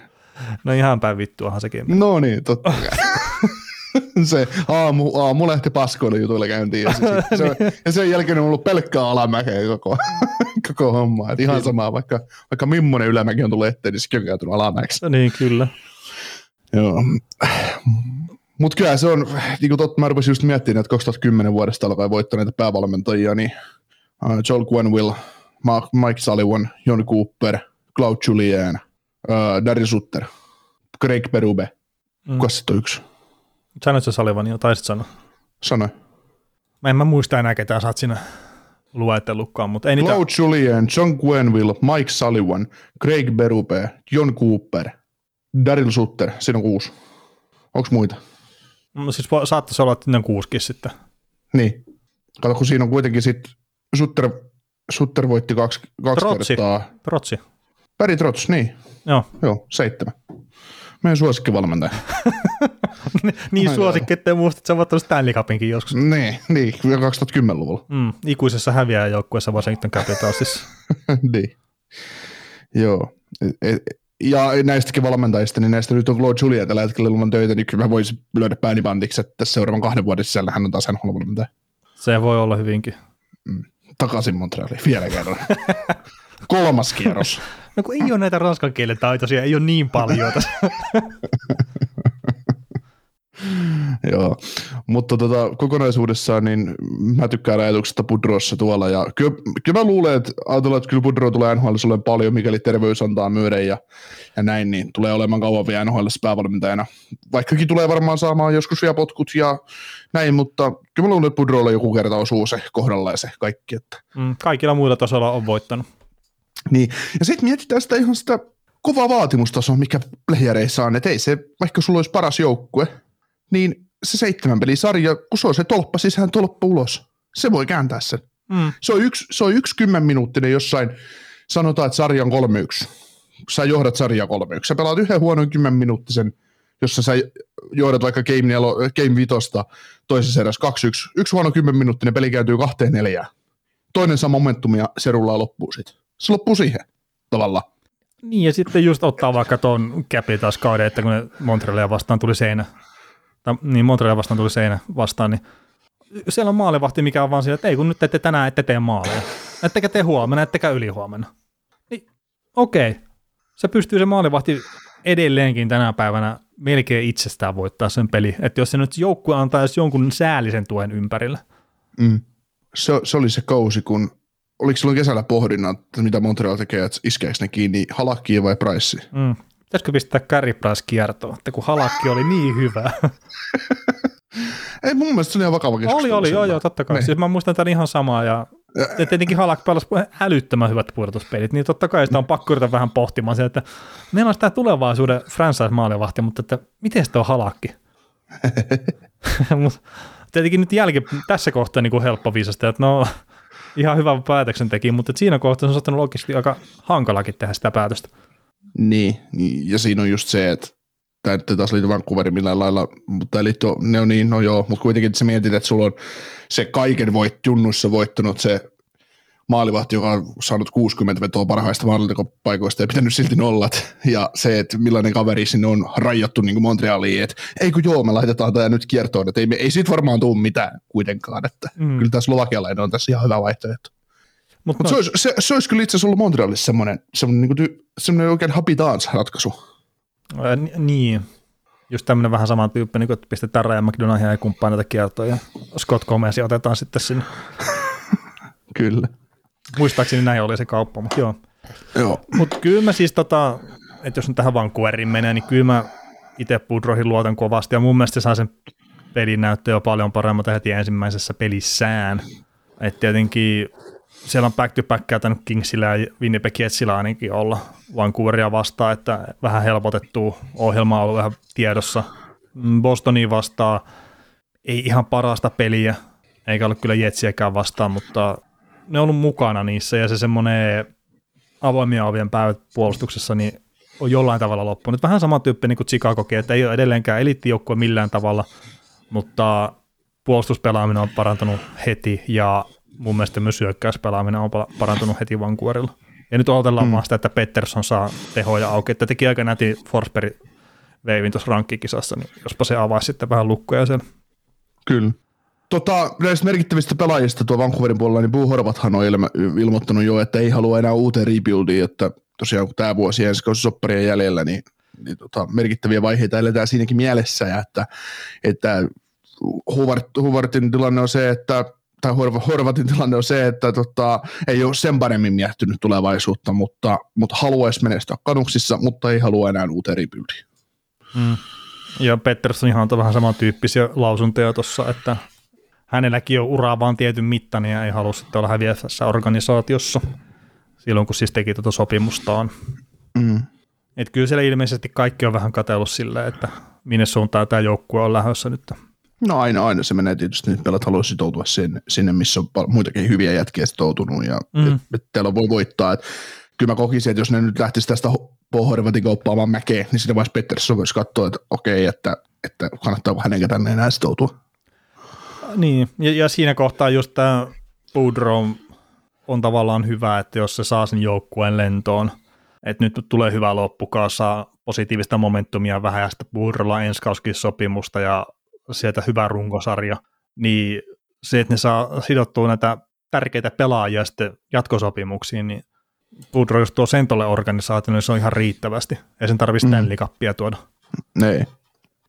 No ihan päin vittuahan sekin. No niin, totta se aamu, aamu lähti paskoille jutuille käyntiin. Ja, se, se, ja sen jälkeen on ollut pelkkää alamäkeä koko, koko homma. Et ihan sama, vaikka, vaikka millainen ylämäki on tullut eteen, niin sekin on käytynyt alamäeksi. No niin, kyllä. Joo. Mutta kyllä se on, niin kuin totta, mä rupesin just miettimään, että 2010 vuodesta alkaen voittaneita päävalmentajia, niin uh, Joel Gwenwill Mike Sullivan, Jon Cooper, Claude Julien, uh, Daryl Sutter, Craig Berube. Mm. Kuka sitten on yksi? Sanoit sä Salivan jo, taisit sanoa. Sano. Mä en mä muista enää ketään sä oot siinä luetellutkaan, mutta ei niitä... Claude Julien, John Gwenville, Mike Sullivan, Craig Berube, Jon Cooper, Daryl Sutter. Siinä on kuusi. Onko muita? No siis saattaisi olla, että ne on kuuskin sitten. Niin. Kato, kun siinä on kuitenkin sitten Sutter, Sutter voitti kaksi, kaksi Trotsi. kertaa. Trotsi. Barry Trotz, niin. Joo. Joo, seitsemän. Meidän suosikkivalmentaja. niin Ai suosikki, ettei muista, että sä oot Stanley Cupinkin joskus. niin, niin, vielä 2010-luvulla. Mm, ikuisessa häviäjäjoukkueessa Washington Capitalsissa. niin. Joo. E- e- Ja näistäkin valmentajista, niin näistä nyt on Claude Julia tällä hetkellä ilman töitä, niin kyllä mä voisin lyödä pääni bandiksi, että seuraavan kahden vuoden sisällä hän on taas valmentaja Se voi olla hyvinkin. Takaisin Montrealiin vielä kerran. Kolmas kierros. No kun ei ole näitä ranskan kielen taitoisia, ei ole niin paljon tässä. Joo, mutta tota, kokonaisuudessaan niin mä tykkään ajatuksesta Pudrossa tuolla ja kyllä, kyllä mä luulen, että ajatellaan, että kyllä Pudro tulee NHL olemaan paljon, mikäli terveys antaa myöden ja, ja näin, niin tulee olemaan kauan vielä NHL päävalmentajana. Vaikkakin tulee varmaan saamaan joskus vielä potkut ja näin, mutta kyllä mä luulen, että Pudrolle joku kerta osuu se kohdalla ja se kaikki. Että. Mm, kaikilla muilla tasoilla on voittanut. Niin. Ja sitten mietitään sitä ihan sitä kovaa vaatimustasoa, mikä playereissa on, että ei se, vaikka sulla olisi paras joukkue, niin se seitsemän pelisarja, kun se on se tolppa sisään, tolppa ulos. Se voi kääntää sen. Mm. Se on yksi, se on yksi kymmenminuuttinen jossain, sanotaan, että sarja on 3-1. Sä johdat sarjaa 3-1. Sä pelaat yhden huonon kymmenminuuttisen, jossa sä johdat vaikka Game, nelo, game vitosta toisessa erässä 2-1. Yksi huono kymmenminuuttinen peli kääntyy kahteen neljään. Toinen saa momentumia, se rullaa loppuun sit. Se loppuu siihen tavallaan. Niin, ja sitten just ottaa vaikka tuon Capitals kauden, että kun ne Montrealia vastaan tuli seinä, tai niin Montrealia vastaan tuli seinä vastaan, niin siellä on maalivahti, mikä on vaan siinä, että ei kun nyt ette tänään ette tee maaleja. Ettekä te huomenna, ettekä yli huomenna. Niin, okei. Se pystyy se maalivahti edelleenkin tänä päivänä melkein itsestään voittaa sen peli. Että jos se nyt joukkue antaisi jonkun säällisen tuen ympärillä. Mm. Se, se, oli se kausi, kun oliko silloin kesällä pohdinnat, että mitä Montreal tekee, että iskeekö ne kiinni Halakkiin vai Priceen? Mm. Pitäisikö pistää Carey Price kiertoon, että kun halakki oli niin hyvä. Ei mun mielestä se oli ihan vakava keskustelu. Oli, oli, joo, joo, totta kai. Niin. Siis mä muistan tämän ihan samaa ja ja tietenkin Halak pelasi älyttömän hyvät pudotuspelit, niin totta kai sitä on pakko yrittää vähän pohtimaan se, että meillä on sitä tulevaisuuden franchise-maalivahti, mutta että miten on Halakki? Mut tietenkin nyt jälki tässä kohtaa niin kuin helppo viisasta, että no ihan hyvä päätöksen teki, mutta siinä kohtaa se on saattanut oikeasti aika hankalakin tehdä sitä päätöstä. Niin, niin, ja siinä on just se, että tämä nyt taas liity Vancouveriin millään lailla, mutta liittyy, ne on niin, no joo, mutta kuitenkin sä mietit, että sulla on se kaiken voit, junnuissa voittanut se maalivahti, joka on saanut 60 vetoa parhaista maalintekopaikoista ja pitänyt silti nollat, ja se, että millainen kaveri sinne on rajattu niin kuin Montrealiin, että ei kun joo, me laitetaan tämä nyt kiertoon, että ei, me, ei siitä varmaan tule mitään kuitenkaan, että Mm. kyllä tämä slovakialainen on tässä ihan hyvä vaihtoehto. Mutta Mutta se, olisi, se, se, olisi kyllä itse asiassa ollut Montrealissa semmoinen, semmoinen, niin ty, semmoinen oikein happy dance ratkaisu. Ää, ni- Niin, just tämmöinen vähän saman tyyppi, niin kuin, että pistetään Ryan McDonahia ja kumppaneita kiertoon ja Scott Gomez otetaan sitten sinne. Kyllä. Muistaakseni näin oli se kauppa, mutta joo. Joo. Mutta kyllä mä siis tota, että jos nyt tähän Vancouverin menee, niin kyllä mä itse Pudroihin luotan kovasti ja mun mielestä se saa sen pelin näyttää jo paljon paremmalta heti ensimmäisessä pelissään. että tietenkin siellä on back to back käytänyt Kingsillä ja Winnipeg Jetsillä ainakin olla Vancouveria vastaan, että vähän helpotettu ohjelma on ollut vähän tiedossa. Mm, Bostonia vastaan ei ihan parasta peliä, eikä ole kyllä Jetsiäkään vastaan, mutta ne on ollut mukana niissä ja se semmoinen avoimia ovien päivät puolustuksessa niin on jollain tavalla loppunut. Vähän sama tyyppi niin kuin Chicagokin, että ei ole edelleenkään eliittijoukkue millään tavalla, mutta puolustuspelaaminen on parantunut heti ja mun mielestä myös hyökkäyspelaaminen on pa- parantunut heti Vancouverilla. Ja nyt odotellaan mm. vaan sitä, että Pettersson saa tehoja auki, että teki aika näti Forsberg veivin tuossa rankkikisassa, niin jospa se avaisi sitten vähän lukkoja sen. Kyllä. Tota, näistä merkittävistä pelaajista tuo Vancouverin puolella, niin Boo Horvathan on ilma, ilmoittanut jo, että ei halua enää uuteen rebuildiin, että tosiaan kun tämä vuosi ensi kausi jäljellä, niin, niin tota, merkittäviä vaiheita eletään siinäkin mielessä, ja että, että Huvart, Huvartin tilanne on se, että tai Horvatin tilanne on se, että tota, ei ole sen paremmin miettinyt tulevaisuutta, mutta, mutta haluaisi menestyä kanuksissa, mutta ei halua enää uuteen rebuildiin. Mm. Ja Pettersson on vähän samantyyppisiä lausuntoja tuossa, että hänelläkin on uraa vaan tietyn mittainen ja ei halua sitten olla häviävässä organisaatiossa silloin, kun siis teki tuota sopimustaan. Mm. Et kyllä siellä ilmeisesti kaikki on vähän katsellut silleen, että minne suuntaan tämä joukkue on lähdössä nyt. No aina, aina se menee tietysti, että pelat haluaa sitoutua sinne, sinne, missä on muitakin hyviä jätkiä sitoutunut ja mm. et, et teillä voi voittaa. Et, kyllä mä kokisin, että jos ne nyt lähtisi tästä Pohorvatin kauppaamaan mäkeen, niin siinä vaiheessa Pettersson voisi katsoa, että okei, että, että kannattaako hänen tänne enää sitoutua. Niin, ja, ja siinä kohtaa just tämä Boudreau on tavallaan hyvä, että jos se saa sen joukkueen lentoon, että nyt tulee hyvä loppukaus, saa positiivista momentumia vähän ja sitten Boudreaulla ensi sopimusta ja sieltä hyvä runkosarja, niin se, että ne saa sidottua näitä tärkeitä pelaajia sitten jatkosopimuksiin, niin Boudreau, jos tuo sen tolle niin se on ihan riittävästi. Ei sen tarvitse mm. Stanley Cupia tuoda. Nee.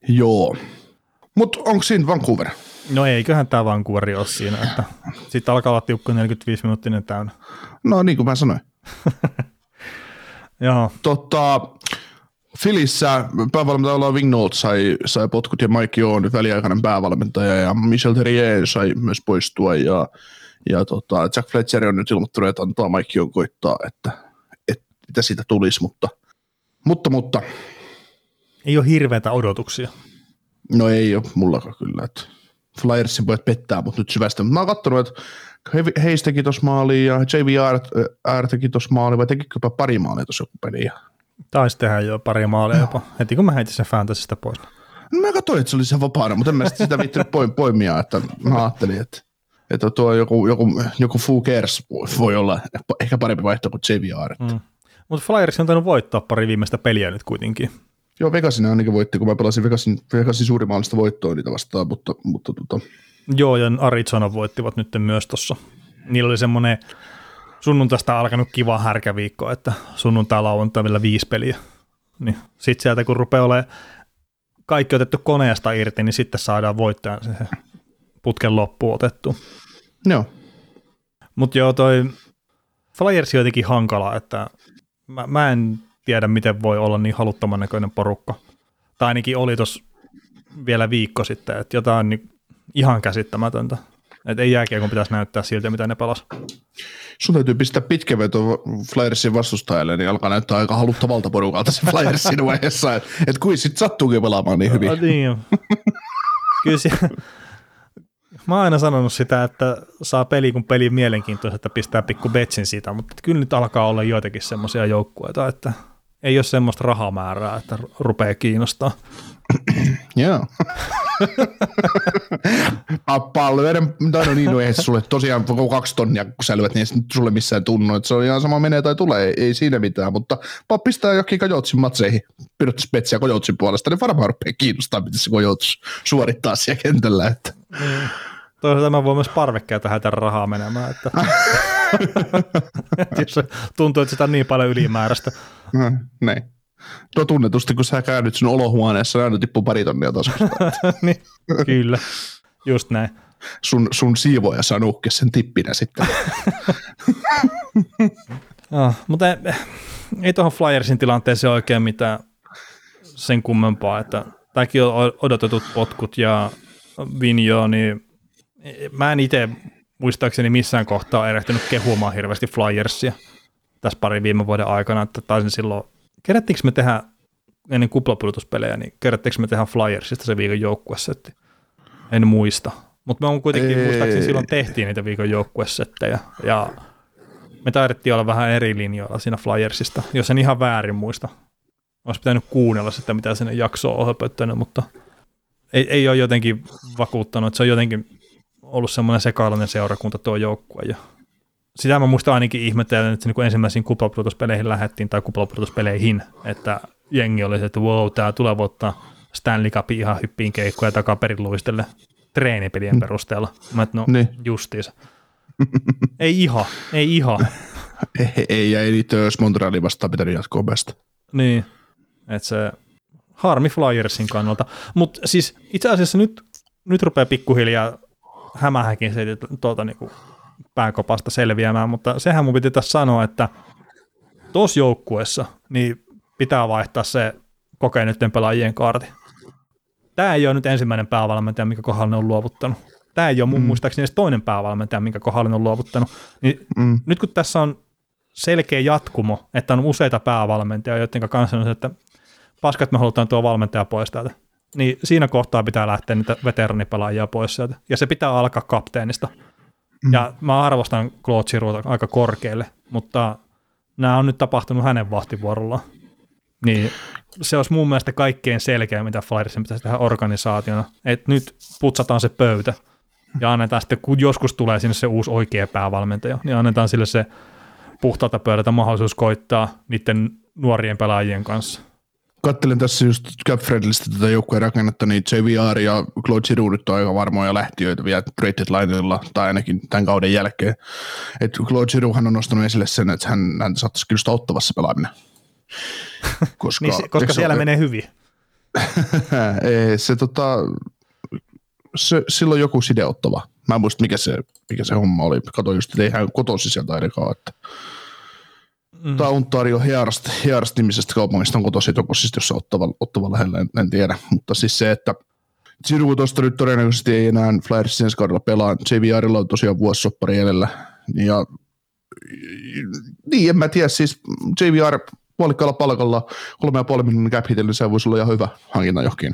Joo. Mutta onko siinä Vancouver? No eiköhän tämä Vancouver ole siinä, että sitten alkaa olla tiukka 45 minuuttinen täynnä. No niin kuin mä sanoin. Joo. Totta, Filissä päävalmentaja Wingnold sai, sai potkut ja Mike on väliaikainen päävalmentaja ja Michel Terrier sai myös poistua ja, ja tota, Jack Fletcher on nyt ilmoittanut, että antaa Mike on koittaa, että, että mitä siitä tulisi, mutta, mutta, mutta. Ei ole hirveätä odotuksia. No ei ole mullakaan kyllä, että Flyersin pojat pettää, mutta nyt syvästi. Mä oon katsonut, että Heis teki tuossa maaliin ja JVR teki tuossa maaliin, vai tekikö pari maalia tuossa joku peli? Taisi tehdä jo pari maalia jopa, heti kun mä heitin sen fantasista pois. No mä katsoin, että se oli se vapaana, mutta en mä sitä viittinyt poimia, että mä ajattelin, että, että tuo joku, joku, joku Foo Cares voi olla ehkä parempi vaihtoehto kuin JVR. Mm. Mutta Flyers on tainnut voittaa pari viimeistä peliä nyt kuitenkin. Joo, Vegasin ainakin voitti, kun mä pelasin Vegasin, Vegasin suurimaalista voittoa niitä vastaan, mutta, mutta tota. Joo, ja Arizona voittivat nyt myös tuossa. Niillä oli semmoinen sunnuntaista alkanut kiva härkäviikko, että sunnuntai lauantai vielä viisi peliä. Niin sitten sieltä kun rupeaa olemaan kaikki otettu koneesta irti, niin sitten saadaan voittajan se putken loppu otettu. Joo. Mutta joo, toi Flyers on jotenkin hankala, että mä, mä en tiedä, miten voi olla niin haluttoman näköinen porukka. Tai ainakin oli tuossa vielä viikko sitten, että jotain niin ihan käsittämätöntä. Että ei jääkiekon pitäisi näyttää siltä, mitä ne pelas. Sun täytyy pistää pitkä veto Flyersin vastustajalle, niin alkaa näyttää aika haluttavalta porukalta se Flyersin vaiheessa. Että et kuin sit sattuukin pelaamaan niin hyvin. No, niin Kyllä se, mä oon aina sanonut sitä, että saa peli kun peli mielenkiintoista, että pistää pikku betsin siitä, mutta kyllä nyt alkaa olla joitakin semmoisia joukkueita, että ei ole semmoista rahamäärää, että rupeaa kiinnostaa. Joo. Palveren, tai no niin, no eihän sulle tosiaan koko kaksi tonnia, kun sä lyöt, niin ei sulle missään tunnu, että se on ihan sama menee tai tulee, ei, ei siinä mitään, mutta vaan pistää jokin Kajotsin matseihin, pidottaisi petsiä Kajotsin puolesta, niin varmaan rupeaa kiinnostaa, miten se Kajots suorittaa siellä kentällä. Että. Mm. Toisaalta mä voin myös parvekkeelta häitä rahaa menemään, että jos tuntuu, että sitä on niin paljon ylimääräistä. Mm, näin. No tunnetusti, kun sä käynyt sun olohuoneessa, niin aina tippuu pari tonnia taskusta. niin, kyllä, just näin. Sun, sun siivoja saa nuhkia sen tippinä sitten. oh, mutta ei, ei tuohon Flyersin tilanteeseen oikein mitään sen kummempaa, että tämäkin on odotetut potkut ja Vinjo, niin mä en itse muistaakseni missään kohtaa erehtynyt kehumaan hirveästi Flyersia tässä pari viime vuoden aikana, että taisin silloin kerättiinkö me tehdä ennen kuplapudotuspelejä, niin kerättiinkö me tehdä Flyersista se viikon joukkuesetti? En muista. Mutta me on kuitenkin, Ei. muistaakseni silloin tehtiin niitä viikon joukkuesettejä, ja me taidettiin olla vähän eri linjoilla siinä Flyersista, jos en ihan väärin muista. Olisi pitänyt kuunnella sitä, mitä sinne jaksoa on höpöttänyt, mutta ei, ei ole jotenkin vakuuttanut, että se on jotenkin ollut semmoinen sekalainen seurakunta tuo joukkue, ja sitä mä muistan ainakin ihmetellä, että niin ensimmäisiin kuplapudotuspeleihin lähdettiin, tai kuplapudotuspeleihin, että jengi oli se, että wow, tämä tulee ottaa Stanley Cup ihan hyppiin keikkoja takaperin luistelle treenipelien perusteella. Mä et, no niin. justiinsa. ei ihan, ei ihan. ei, ei, ja ei niitä jos Montrealin vastaan pitänyt jatkoa best. Niin, että se harmi Flyersin kannalta. Mutta siis itse asiassa nyt, nyt rupeaa pikkuhiljaa hämähäkin se tuolta niin pääkopasta selviämään, mutta sehän mun piti tässä sanoa, että tuossa joukkueessa niin pitää vaihtaa se kokeneiden pelaajien kaarti. Tämä ei ole nyt ensimmäinen päävalmentaja, mikä kohdalla ne on luovuttanut. Tämä ei ole mun mm. muistaakseni edes toinen päävalmentaja, minkä kohdalla ne on luovuttanut. Niin mm. Nyt kun tässä on selkeä jatkumo, että on useita päävalmentajia, joiden kanssa on se, että paskat me halutaan tuo valmentaja pois täältä. Niin siinä kohtaa pitää lähteä niitä veteranipelaajia pois sieltä. Ja se pitää alkaa kapteenista. Mm. Ja mä arvostan Claude Giroux aika korkealle, mutta nämä on nyt tapahtunut hänen vahtivuorollaan. Niin se olisi mun mielestä kaikkein selkeä, mitä Flyersin pitäisi tehdä organisaationa. Että nyt putsataan se pöytä ja annetaan sitten, kun joskus tulee sinne se uusi oikea päävalmentaja, niin annetaan sille se puhtaalta pöydältä mahdollisuus koittaa niiden nuorien pelaajien kanssa. Kattelin tässä just Cap Friendlistä tätä joukkueen rakennetta, niin JVR ja Claude Giroux nyt on aika varmoja lähtiöitä vielä Rated Lineilla, tai ainakin tämän kauden jälkeen. Et Claude Girouxhan on nostanut esille sen, että hän, hän saattaisi kyllä ottavassa pelaaminen. Koska, niin, koska siellä se, menee hyvin. ei, se, tota, se, silloin joku sideottava. Mä en muista, mikä se, mikä se homma oli. Katoin just, että ei hän kotosi sieltä ainakaan. Että. Mm. Tämä Ontario Hearst, Hearst nimisestä kaupungista on kotosi joku siis jossain ottava, ottava lähellä, en, en, tiedä. Mutta siis se, että Giroux tuosta nyt todennäköisesti ei enää Flyersin ensi kaudella pelaa. JVRilla on tosiaan vuosisoppari edellä. Ja niin, en mä tiedä, siis JVR puolikkaalla palkalla kolme ja puoli minuutin cap hitillä, niin se voisi olla ihan hyvä hankinta johonkin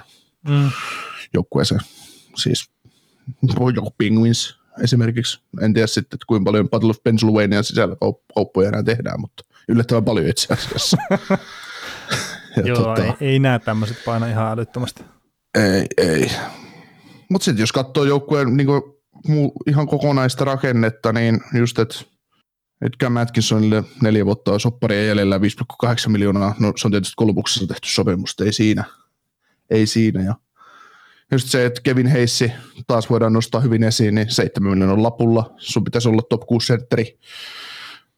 mm. joukkueeseen. Siis joku Penguins esimerkiksi. En tiedä sitten, että kuinka paljon Battle of Pennsylvania sisällä kauppoja enää tehdään, mutta yllättävän paljon itse asiassa. Joo, tota, ei, ei näe tämmöiset paina ihan älyttömästi. Ei, ei. Mutta sitten jos katsoo joukkueen niin ihan kokonaista rakennetta, niin just, että nyt Cam Atkinsonille neljä vuotta on sopparia jäljellä 5,8 miljoonaa. No se on tietysti Kolumbuksessa tehty sopimus, ei siinä. Ei siinä. Ja just se, että Kevin Heissi taas voidaan nostaa hyvin esiin, niin 7 miljoonan lapulla. Sun pitäisi olla top 6 sentteri.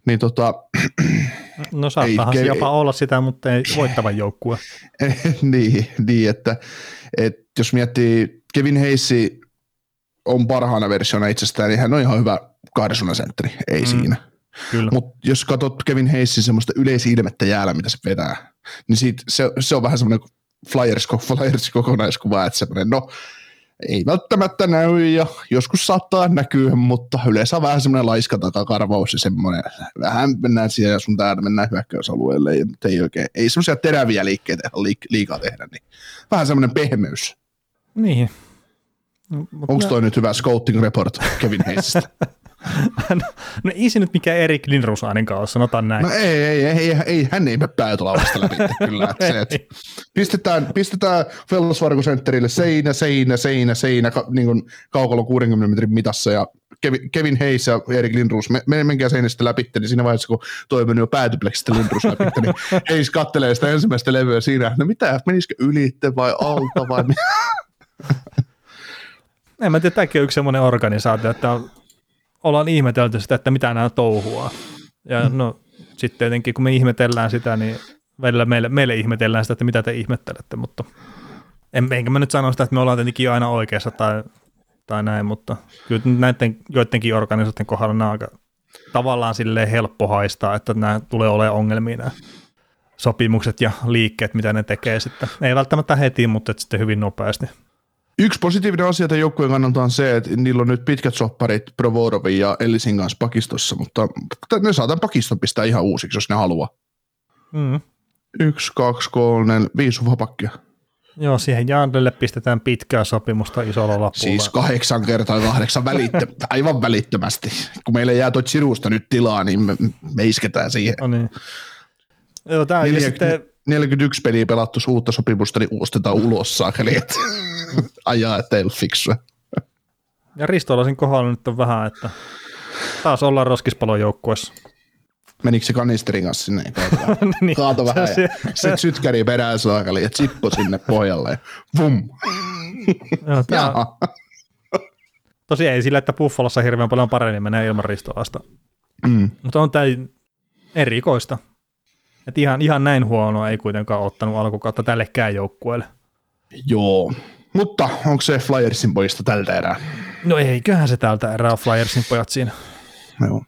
Niin tota, no saattaahan se jopa olla sitä, mutta ei voittavan joukkue. niin, niin että, että jos miettii, Kevin Heissi on parhaana versiona itsestään, niin hän on ihan hyvä kahdesuna sentteri, ei mm. siinä. Mutta jos katsot Kevin Heissin semmoista yleisilmettä jäällä, mitä se vetää, niin siitä, se, se on vähän semmoinen Flyers, Flyers kokonaiskuva, että semmoinen, no ei välttämättä näy ja joskus saattaa näkyä, mutta yleensä on vähän semmoinen laiska takakarvaus ja semmoinen, vähän mennään siellä ja sun täällä mennään hyökkäysalueelle, ja, mutta ei oikein, ei semmoisia teräviä liikkeitä liikaa tehdä, niin vähän semmoinen pehmeys. Niin. Onko toi nyt hyvä scouting report Kevin Heisistä? no, ei se nyt mikään Erik Lindros ainakaan ole, sanotaan näin. No ei, ei, ei, ei, hän ei mene päätölauvasta läpi kyllä. Että se, että pistetään, pistetään Fellasvarko Centerille seinä, seinä, seinä, seinä, ka, niin kuin kaukalo 60 metrin mitassa ja Kevin, Kevin Hayes ja Erik Lindros, me, me menkää seinästä läpi, niin siinä vaiheessa, kun toi meni jo päätypleksistä Lindros läpi, niin Hayes kattelee sitä ensimmäistä levyä siinä, no mitä, menisikö ylitte vai alta vai en mä tiedä, tämäkin on yksi semmoinen organisaatio, että on ollaan ihmetelty sitä, että mitä nämä touhua. Ja mm. no sitten tietenkin, kun me ihmetellään sitä, niin välillä meille, meille ihmetellään sitä, että mitä te ihmettelette, mutta en, enkä mä nyt sano sitä, että me ollaan tietenkin aina oikeassa tai, tai näin, mutta kyllä näiden joidenkin organisaatioiden kohdalla nämä on aika tavallaan silleen helppo haistaa, että nämä tulee olemaan ongelmia nämä sopimukset ja liikkeet, mitä ne tekee sitten. Ei välttämättä heti, mutta sitten hyvin nopeasti. Yksi positiivinen asia tämän joukkueen kannalta on se, että niillä on nyt pitkät sopparit Provorovin ja Ellisin kanssa pakistossa, mutta ne saatan pakiston pistää ihan uusiksi, jos ne haluaa. Mm. Yksi, kaksi, kolme, viisi vapakkia. Joo, siihen Jandelle pistetään pitkää sopimusta isolla lapulla. Siis kahdeksan kertaa kahdeksan välittö, aivan välittömästi. Kun meille jää tuo Chirusta nyt tilaa, niin me, me isketään siihen. No niin. Joo, tää, Neljä, sitten... 41 peliä pelattu uutta sopimusta, niin ostetaan ulos saakeli, että ajaa, että ei ole fiksua. Ja Ristolasin kohdalla nyt on vähän, että taas ollaan roskispalon joukkueessa. Menikö se kanisterin kanssa sinne? niin, Kaato vähän se, se, se sytkäri perään saakeli ja chippo sinne pohjalle ja vum. Joo, tää, tosiaan ei sillä, että Buffalossa hirveän paljon paremmin menee ilman ristolasta. Mm. Mutta on tämä erikoista. Et ihan, ihan näin huonoa ei kuitenkaan ottanut alkukautta tällekään joukkueelle. Joo, mutta onko se Flyersin poista tältä erää? No eiköhän se täältä erää Flyersin pojat siinä. Joo.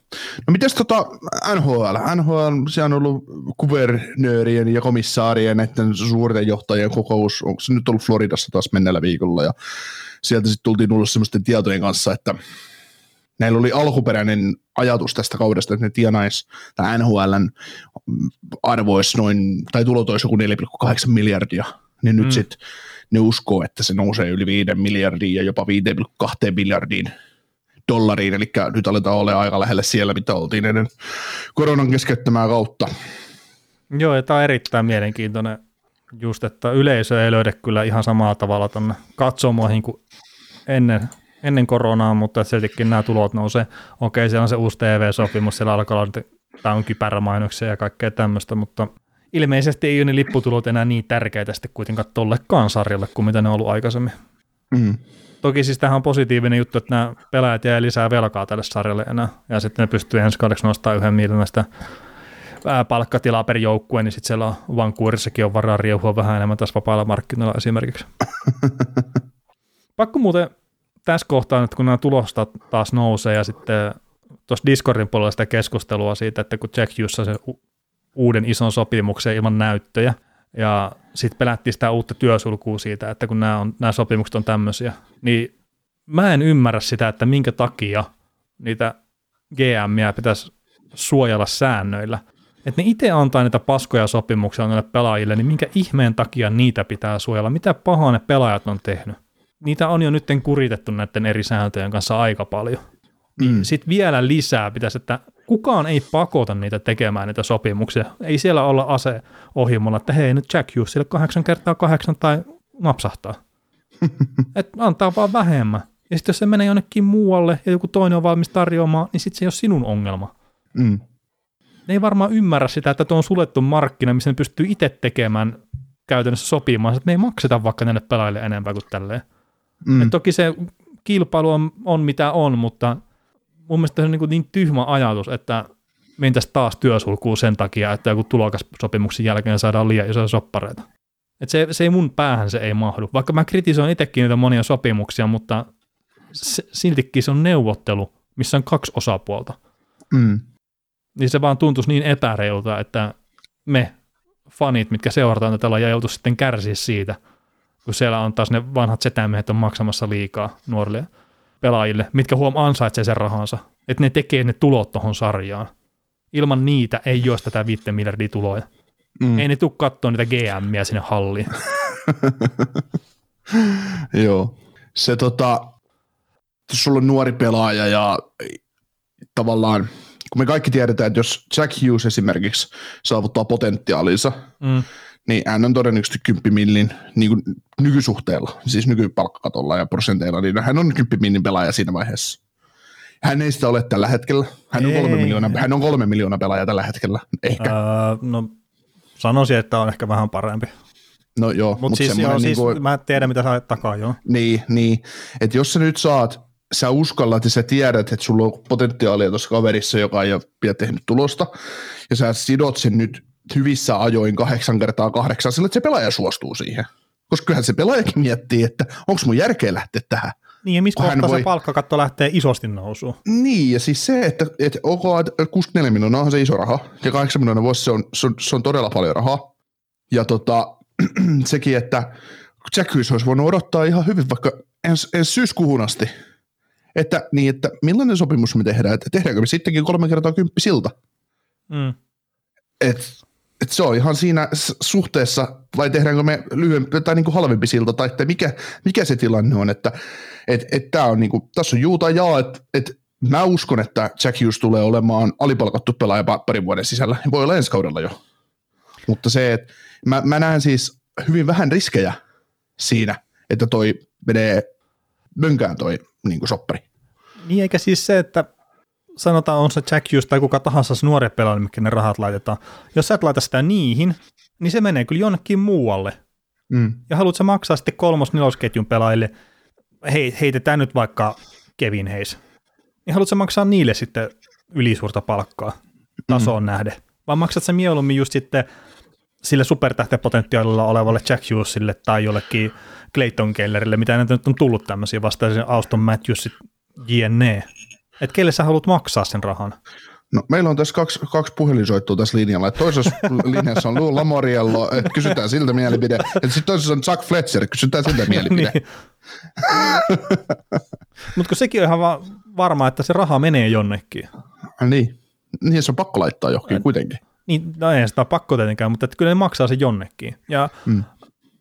No mites tota NHL? NHL, se on ollut kuvernöörien ja komissaarien näiden suurten johtajien kokous, onko se nyt ollut Floridassa taas menneellä viikolla, ja sieltä sitten tultiin ulos semmoisten tietojen kanssa, että näillä oli alkuperäinen ajatus tästä kaudesta, että ne tienais, tai NHLn arvoisi noin, tai tulot olisi joku 4,8 miljardia, niin nyt mm. sitten ne uskoo, että se nousee yli 5 miljardia ja jopa 5,2 miljardiin dollariin, eli nyt aletaan olla aika lähellä siellä, mitä oltiin ennen koronan keskeyttämää kautta. Joo, ja tämä on erittäin mielenkiintoinen just, että yleisö ei löydä kyllä ihan samalla tavalla tuonne katsomoihin kuin ennen, ennen koronaa, mutta siltikin nämä tulot nousee. Okei, siellä on se uusi TV-sopimus, siellä alkaa olla, tämä on kypärämainoksia ja kaikkea tämmöistä, mutta ilmeisesti ei ole ne lipputulot enää niin tärkeitä sitten kuitenkaan tollekaan sarjalle kuin mitä ne on ollut aikaisemmin. Mm. Toki siis tähän on positiivinen juttu, että nämä pelaajat jää lisää velkaa tälle sarjalle enää, ja sitten ne pystyy ensi kaudeksi nostamaan yhden miljoonaista palkkatilaa per joukkue, niin sitten siellä Vancouverissakin on varaa riehua vähän enemmän tässä vapaalla markkinoilla esimerkiksi. Pakko muuten tässä kohtaa, että kun nämä tulostat taas nousee ja sitten tuossa Discordin puolella sitä keskustelua siitä, että kun Jack Hughes se uuden ison sopimuksen ilman näyttöjä, ja sitten pelättiin sitä uutta työsulkua siitä, että kun nämä, on, nämä sopimukset on tämmöisiä, niin mä en ymmärrä sitä, että minkä takia niitä GMiä pitäisi suojella säännöillä. Että ne itse antaa niitä paskoja sopimuksia noille pelaajille, niin minkä ihmeen takia niitä pitää suojella? Mitä pahaa ne pelaajat on tehnyt? Niitä on jo nyt kuritettu näiden eri sääntöjen kanssa aika paljon. Mm. Sitten vielä lisää pitäisi, että kukaan ei pakota niitä tekemään niitä sopimuksia. Ei siellä olla ase ohimolla, että hei nyt Jack Hughesille kahdeksan kertaa kahdeksan tai napsahtaa. Et antaa vaan vähemmän. Ja sitten jos se menee jonnekin muualle ja joku toinen on valmis tarjoamaan, niin sitten se ei ole sinun ongelma. Mm. Ne ei varmaan ymmärrä sitä, että tuo on suljettu markkina, missä ne pystyy itse tekemään käytännössä sopimaan, että me ei makseta vaikka näille pelaajille enempää kuin tälleen. Mm. Et toki se kilpailu on, on mitä on, mutta – mun mielestä se on niin, niin tyhmä ajatus, että mentäisiin taas työsulkuun sen takia, että joku tulokassopimuksen jälkeen saadaan liian isoja soppareita. Et se, se ei mun päähän se ei mahdu. Vaikka mä kritisoin itsekin niitä monia sopimuksia, mutta se, siltikin se on neuvottelu, missä on kaksi osapuolta. Mm. Niin se vaan tuntuisi niin epäreilta, että me fanit, mitkä seurataan tätä lajia, joutu sitten kärsiä siitä, kun siellä on taas ne vanhat setämiehet on maksamassa liikaa nuorille pelaajille, mitkä huom ansaitsee sen rahansa, että ne tekee ne tulot tuohon sarjaan. Ilman niitä ei ole tätä 5 miljardia tuloja. Mm. Ei ne tule katsoa niitä GMiä sinne halliin. Joo. Se tota, jos sulla on nuori pelaaja ja tavallaan, kun me kaikki tiedetään, että jos Jack Hughes esimerkiksi saavuttaa potentiaalinsa, mm niin hän on todennäköisesti 10 millin niin kuin nykysuhteella, siis nykypalkkakatolla ja prosenteilla, niin hän on 10 millin pelaaja siinä vaiheessa. Hän ei sitä ole tällä hetkellä. Hän on, kolme miljoonaa, hän on kolme miljoonaa pelaaja tällä hetkellä, ehkä. Öö, no sanoisin, että on ehkä vähän parempi. No joo. Mutta mut siis, joo, niin siis kuin, mä tiedän, mitä sä takaa, joo. Niin, niin. että jos sä nyt saat, sä uskallat ja sä tiedät, että sulla on potentiaalia tuossa kaverissa, joka ei ole vielä tehnyt tulosta, ja sä sidot sen nyt hyvissä ajoin kahdeksan kertaa kahdeksan, sillä että se pelaaja suostuu siihen. Koska kyllähän se pelaajakin miettii, että onko mun järkeä lähteä tähän. Niin, ja missä kohtaa voi... se palkkakatto lähtee isosti nousuun. Niin, ja siis se, että, että OK, 64 miljoonaa on se iso raha, ja 8 miljoonaa vuosi se on, se on, se on todella paljon rahaa. Ja tota, sekin, että Jack Hughes olisi voinut odottaa ihan hyvin vaikka ens, ens syyskuuhun asti. Että, niin, että millainen sopimus me tehdään, että tehdäänkö me sittenkin kolme kertaa kymppi silta. Mm. Et, et se on ihan siinä suhteessa, vai tehdäänkö me lyhyempi tai niin kuin halvempi silta, tai että mikä, mikä se tilanne on, että et, et tää on niin kuin, tässä on juuta ja, että et mä uskon, että Jack Hughes tulee olemaan alipalkattu pelaaja parin vuoden sisällä, voi olla ensi kaudella jo, mutta se, että mä, mä näen siis hyvin vähän riskejä siinä, että toi menee mönkään toi niin kuin soppari. Niin eikä siis se, että sanotaan on se Jack Hughes tai kuka tahansa se nuori pelaaja, mikä ne rahat laitetaan. Jos sä et laita sitä niihin, niin se menee kyllä jonnekin muualle. Mm. Ja haluatko maksaa sitten kolmos nelosketjun pelaajille, hei, heitetään nyt vaikka Kevin Hayes, niin haluatko maksaa niille sitten ylisuurta palkkaa tasoon mm. nähden? Vai maksat sä mieluummin just sitten sille supertähtepotentiaalilla olevalle Jack Hughesille tai jollekin Clayton Kellerille, mitä näitä nyt on tullut tämmöisiä vastaisia Auston Matthewsit, JNE. Että kelle sä haluat maksaa sen rahan? No, meillä on tässä kaksi, kaksi puhelinsoittua tässä linjalla. Et toisessa linjassa on Lou Lamoriello, että kysytään siltä mielipide. Ja sitten toisessa on Chuck Fletcher, kysytään siltä mielipide. niin. Mutta sekin on ihan va- varma, että se raha menee jonnekin. niin. Niin se on pakko laittaa johonkin kuitenkin. Niin, no ei sitä pakko tietenkään, mutta että kyllä ne maksaa se jonnekin. Ja mm.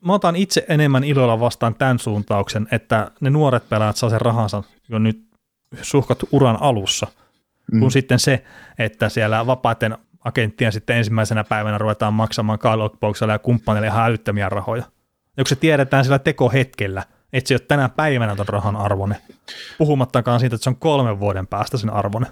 mä otan itse enemmän ilolla vastaan tämän suuntauksen, että ne nuoret pelaajat saa sen rahansa jo nyt suhkat uran alussa, mm. kun sitten se, että siellä vapaiden agenttien sitten ensimmäisenä päivänä ruvetaan maksamaan Kyle ja kumppaneille ihan älyttömiä rahoja. Ja kun se tiedetään sillä tekohetkellä, että se ei ole tänä päivänä ton rahan arvone, puhumattakaan siitä, että se on kolmen vuoden päästä sen arvone.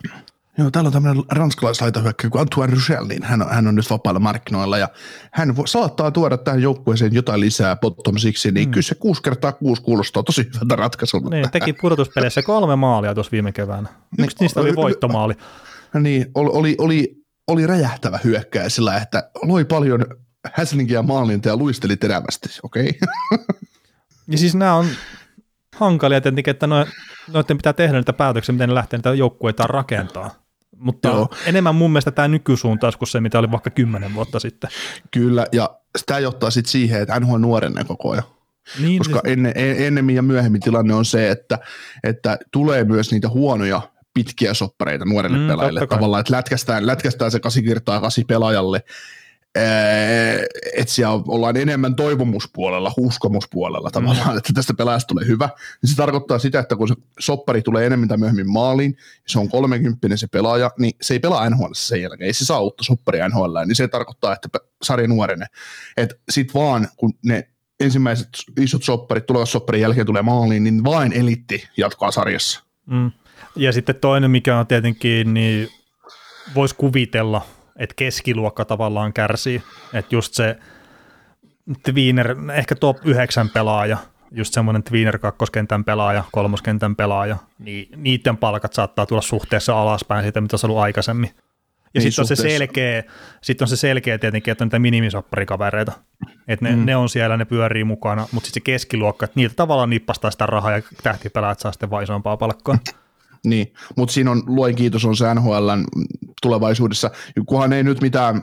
Joo, täällä on tämmöinen ranskalaislaitahyökkäjä kuin Antoine Rouchel, niin hän on, hän on nyt vapailla markkinoilla ja hän vo, saattaa tuoda tähän joukkueeseen jotain lisää bottom siksi, niin mm. kyllä se kuusi kertaa kuusi kuulostaa tosi hyvältä ratkaisulta. Niin, teki pudotuspeleissä kolme maalia tuossa viime keväänä. Yksi niin, niistä oli voittomaali. Niin, oli, oli, oli, oli räjähtävä hyökkäjä sillä, että loi paljon häslinkiä maalinta ja luisteli terävästi, okei. Okay. ja siis nämä on hankalia tietenkin, että noiden pitää tehdä niitä päätöksiä, miten ne lähtee niitä joukkueita rakentaa. Mutta Joo. enemmän mun mielestä tämä nykysuuntaus kuin se, mitä oli vaikka kymmenen vuotta sitten. Kyllä, ja sitä johtaa sitten siihen, että NHL nuorenee koko ajan. Niin, Koska siis... ennen, ennemmin ja myöhemmin tilanne on se, että, että tulee myös niitä huonoja pitkiä soppareita nuorille mm, pelaajille tavallaan, että lätkästään, lätkästään se kasi kirtaa kasi pelaajalle että siellä ollaan enemmän toivomuspuolella, uskomuspuolella tavallaan, mm. että tästä pelaajasta tulee hyvä. Ja se tarkoittaa sitä, että kun se soppari tulee enemmän tai myöhemmin maaliin, se on 30 se pelaaja, niin se ei pelaa NHL sen jälkeen, ei se saa uutta sopparia NHL, niin se tarkoittaa, että sarja nuorene. Että sit vaan, kun ne ensimmäiset isot sopparit, tulevat sopparin jälkeen tulee maaliin, niin vain elitti jatkaa sarjassa. Mm. Ja sitten toinen, mikä on tietenkin, niin voisi kuvitella, että keskiluokka tavallaan kärsii, että just se tweener, ehkä top 9 pelaaja, just semmoinen tweener kakkoskentän pelaaja, kolmoskentän pelaaja, niin niiden palkat saattaa tulla suhteessa alaspäin siitä, mitä se ollut aikaisemmin. Ja niin sitten on se selkeä, sit on se selkeä tietenkin, että on niitä minimisopparikavereita. Että ne, mm. ne, on siellä, ne pyörii mukana, mutta sitten se keskiluokka, että niitä tavallaan nippastaa sitä rahaa ja tähtipelaajat saa sitten vaan isompaa palkkaa. Niin, mutta siinä on, luen kiitos, on se NHLn tulevaisuudessa, kunhan ei nyt mitään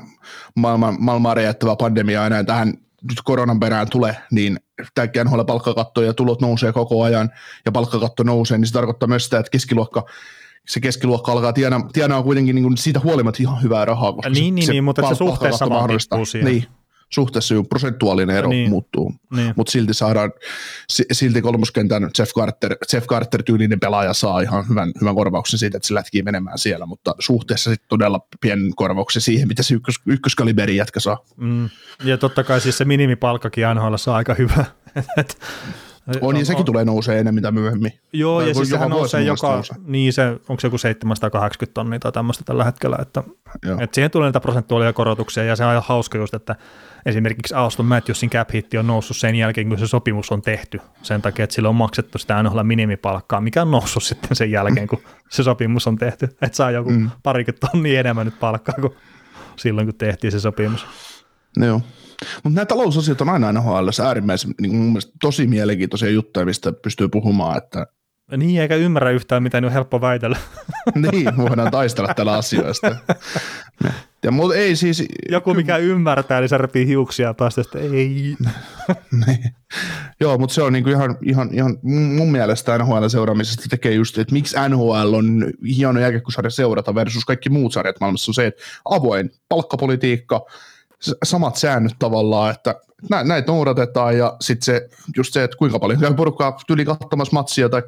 maailman, maailmaa räjäyttävää pandemiaa enää tähän nyt koronan perään tule, niin tämä NHL palkkakatto ja tulot nousee koko ajan ja palkkakatto nousee, niin se tarkoittaa myös sitä, että keskiluokka se keskiluokka alkaa tienaa, tienaa kuitenkin niin kuin siitä huolimatta ihan hyvää rahaa. Koska niin, niin, se, niin, mutta se suhteessa vaan siihen. Niin, suhteessa jo prosentuaalinen ero niin. muuttuu, niin. mutta silti saadaan, silti kolmoskentän Jeff Carter, Jeff Carter-tyylinen pelaaja saa ihan hyvän, hyvän korvauksen siitä, että se lätkii menemään siellä, mutta suhteessa sitten todella pienen korvauksen siihen, mitä se ykkös, ykköskaliberin jätkä saa. Mm. Ja totta kai siis se minimipalkkakin NHL saa aika hyvä. On, ja sekin tulee nousee enemmän mitä myöhemmin. Joo, ja siis sehän nousee joka, nousee. niin se, onko se joku 780 tonnia tai tämmöistä tällä hetkellä, että, että siihen tulee niitä prosentuaalia korotuksia, ja se on hauska just, että esimerkiksi Auston Matthewsin cap hitti on noussut sen jälkeen, kun se sopimus on tehty, sen takia, että sille on maksettu sitä NHL minimipalkkaa, mikä on noussut sitten sen jälkeen, kun se sopimus on tehty, että saa joku mm. parikymmentä tonnia enemmän nyt palkkaa kuin silloin, kun tehtiin se sopimus. Joo. Mutta nämä talousasiat on aina NHL äärimmäisen niin mun mielestä tosi mielenkiintoisia juttuja, mistä pystyy puhumaan, että niin, eikä ymmärrä yhtään, mitä on helppo väitellä. niin, voidaan taistella tällä asioista. Ja, mutta ei siis... Joku, mikä ymmärtää, niin se repii hiuksia päästä, että ei. niin. Joo, mutta se on niinku ihan, ihan, ihan, mun mielestä NHL-seuraamisesta tekee just, että miksi NHL on hieno jälkeen, seurata versus kaikki muut sarjat maailmassa on se, että avoin palkkapolitiikka, samat säännöt tavallaan, että näitä noudatetaan ja sitten se, just se, että kuinka paljon käy porukkaa tyli katsomassa matsia tai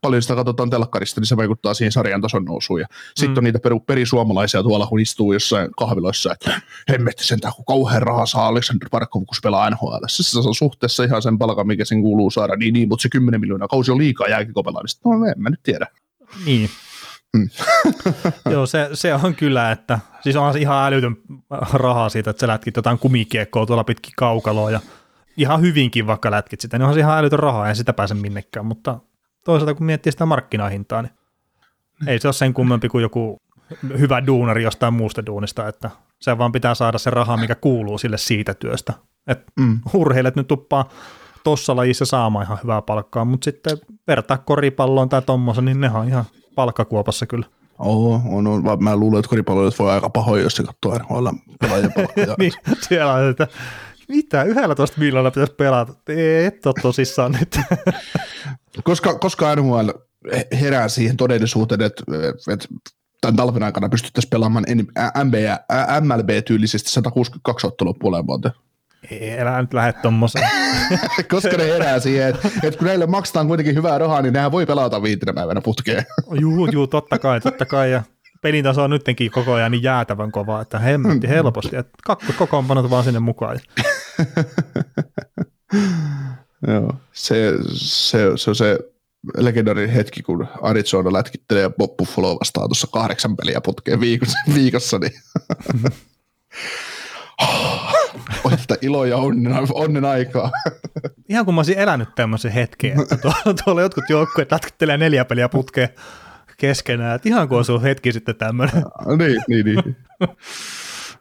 paljon sitä katsotaan telkkarista, niin se vaikuttaa siihen sarjan tason nousuun. Ja sitten mm. on niitä peru, perisuomalaisia tuolla, kun istuu jossain kahviloissa, että hemmetti sen kun kauhean rahaa saa Alexander Barkov, kun pelaa NHL. Se on suhteessa ihan sen palkan, mikä sen kuuluu saada, niin, niin mutta se 10 miljoonaa kausi on liikaa jääkikopelaamista. No en mä nyt tiedä. Niin, Mm. Joo, se, se on kyllä, että siis se ihan älytön rahaa siitä, että sä lätkit jotain kumikiekkoa tuolla pitkin kaukaloa ja ihan hyvinkin vaikka lätkit sitä, niin onhan se ihan älytön rahaa, ja sitä pääse minnekään, mutta toisaalta kun miettii sitä markkinahintaa, niin ei se ole sen kummempi kuin joku hyvä duunari jostain muusta duunista, että Se vaan pitää saada se raha, mikä kuuluu sille siitä työstä. Et Mm. urheilijat nyt tuppaa tuossa lajissa saamaan ihan hyvää palkkaa, mutta sitten vertaa koripalloon tai tommosen, niin ne on ihan palkkakuopassa kyllä. Oo, on, on, mä luulen, että koripalloilijat voi aika pahoin, jos se katsoo NHL pelaajien palkkoja. niin, siellä on, että mitä, 11 miljoonaa pitäisi pelata. Et ole tosissaan nyt. koska, koska NHL herää siihen todellisuuteen, että, että tämän talven aikana pystyttäisiin pelaamaan NBA, MLB-tyylisesti 162 ottelua puoleen vuoteen. Ei, älä nyt lähde tommoseen. Koska ne herää siihen, että, että kun näille maksetaan kuitenkin hyvää rahaa, niin nehän voi pelata viitenä päivänä putkeen. juu, juu, totta kai, totta kai. Ja pelin taso on nytkin koko ajan niin jäätävän kova, että hemmetti helposti. Että kakkoskokoonpanot vaan sinne mukaan. Joo, se, se, se on se legendaarinen hetki, kun Arizona lätkittelee Bob Buffalo vastaan tuossa kahdeksan peliä putkeen viikossa, viikossa niin Tätä ilo ja onnen, onnen aikaa. Ihan kun mä olisin elänyt tämmöisen hetken, että tuolla, tuolla jotkut joukkueet lätkittelee neljä peliä putkeen keskenään, että ihan kun on hetki sitten tämmöinen. niin, niin, niin.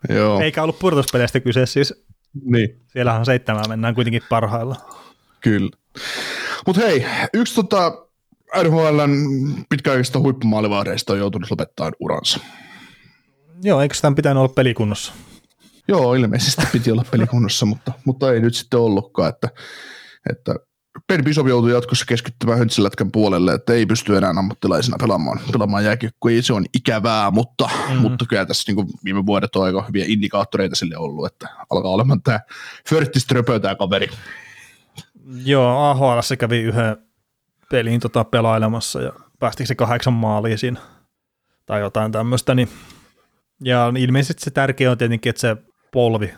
Joo. Eikä ollut pudotuspeleistä kyse, siis niin. siellähän seitsemään mennään kuitenkin parhailla. Kyllä. Mutta hei, yksi tota NHLn pitkäaikaisista huippumaalivahdeista on joutunut lopettamaan uransa. Joo, eikö tämän pitänyt olla pelikunnossa? Joo, ilmeisesti piti olla pelikunnossa, mutta, mutta ei nyt sitten ollutkaan, että, että Ben Bishop joutui jatkossa keskittymään höntsälätkän puolelle, että ei pysty enää ammattilaisena pelaamaan, pelaamaan jääkiekkoa. Se on ikävää, mutta, mm. mutta kyllä tässä niin viime vuodet on aika hyviä indikaattoreita sille ollut, että alkaa olemaan tämä Förttiströpö tämä kaveri. Joo, AHL se kävi yhden pelin tota pelailemassa ja päästikö se kahdeksan maaliin siinä tai jotain tämmöistä, niin ja ilmeisesti se tärkeä on tietenkin, että se polvi,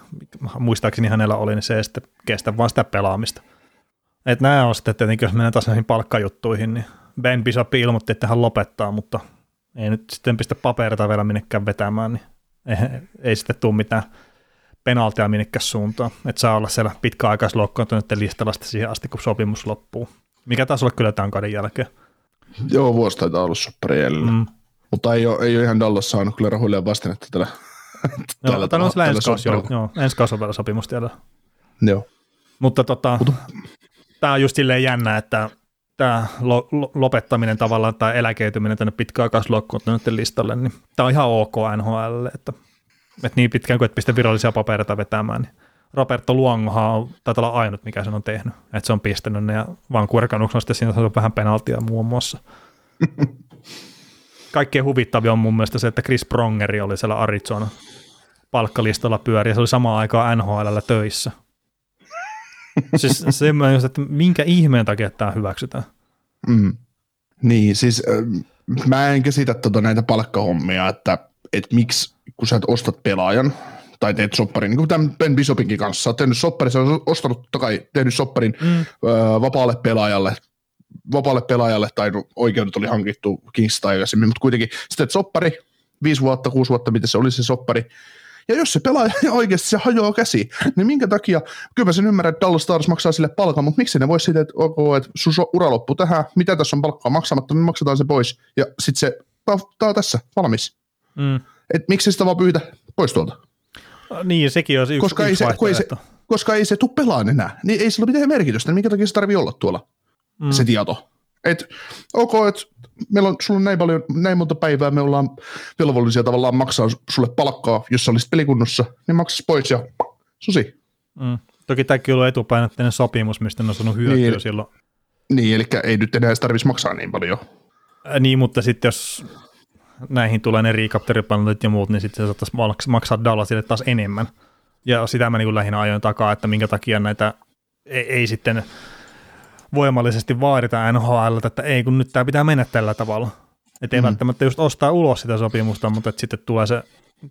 muistaakseni hänellä oli, niin se ei sitten kestä vaan sitä pelaamista. Että nämä on sitten tietenkin, jos mennään taas näihin palkkajuttuihin, niin Ben Bishop ilmoitti, että hän lopettaa, mutta ei nyt sitten pistä paperita vielä minnekään vetämään, niin ei, ei sitten tule mitään penaltia minnekään suuntaan. Että saa olla siellä pitkäaikaisloukkaantuneiden listalla sitten siihen asti, kun sopimus loppuu. Mikä taas olla kyllä tämän kauden jälkeen. Joo, vuosi taitaa olla mm. Mutta ei ole, ei ole ihan Dallas saanut kyllä rahoilleen vastinetta tällä. Joo, tällä, tällä, tällä ensi kausi, joo, joo, ensi kausi on vielä sopimus tiedä. Joo. Mutta tota, tämä on just silleen jännä, että tämä lo, lo, lopettaminen tavallaan tai eläkeytyminen tänne pitkäaikaisluokkuuntuneiden listalle, niin tämä on ihan ok NHL, että, että niin pitkään kuin et pistä virallisia papereita vetämään, niin Roberto Luongohan on, taitaa olla ainut, mikä sen on tehnyt, että se on pistänyt ne ja vaan kurkannuksena sitten siinä on vähän penaltia muun muassa. Kaikkein huvittavia on mun mielestä se, että Chris Prongeri oli siellä Arizona palkkalistalla pyöri ja se oli samaan aikaan NHL töissä. siis semmoinen, että minkä ihmeen takia tämä hyväksytään. Mm. Niin, siis äh, mä en käsitä tota näitä palkkahommia, että et miksi, kun sä et ostat pelaajan, tai teet sopparin, niin kuin tämän Ben Bishopinkin kanssa, sä oot tehnyt sopparin, sä oot ostanut totta kai, tehnyt sopparin mm. ö, vapaalle pelaajalle, vapaalle pelaajalle, tai no, oikeudet oli hankittu Kingsta aikaisemmin, mutta kuitenkin sitten soppari, viisi vuotta, kuusi vuotta, miten se oli se soppari, ja jos se pelaaja oikeasti se hajoaa käsi, niin minkä takia, kyllä mä sen ymmärrän, että Dallas Stars maksaa sille palkan, mutta miksi ne voisi siitä, että ok, että sun ura loppu tähän, mitä tässä on palkkaa maksamatta, niin maksetaan se pois, ja sitten se, tämä on tässä, valmis. Mm. Et miksi sitä vaan pyytä pois tuolta? Niin, sekin on yksi, koska yksi ei se, ei se, koska ei se tule pelaan enää, niin ei sillä ole mitään merkitystä, niin minkä takia se tarvii olla tuolla, mm. se tieto. Et, ok, että meillä on, sulla on näin, paljon, näin monta päivää, me ollaan velvollisia tavallaan maksaa sulle palkkaa, jos sä olisit pelikunnossa, niin maksas pois ja susi. Mm. Toki tämäkin on etupainotteinen sopimus, mistä ne on saanut hyötyä niin, silloin. Niin, eli ei nyt enää tarvitsisi maksaa niin paljon. Äh, niin, mutta sitten jos näihin tulee ne recapteripalvelut ja muut, niin sitten se saattaisi maksaa Dallasille taas enemmän. Ja sitä mä niin lähinnä ajoin takaa, että minkä takia näitä ei, ei sitten voimallisesti vaadita NHL, että ei kun nyt tämä pitää mennä tällä tavalla. Että ei mm. välttämättä just ostaa ulos sitä sopimusta, mutta että sitten tulee se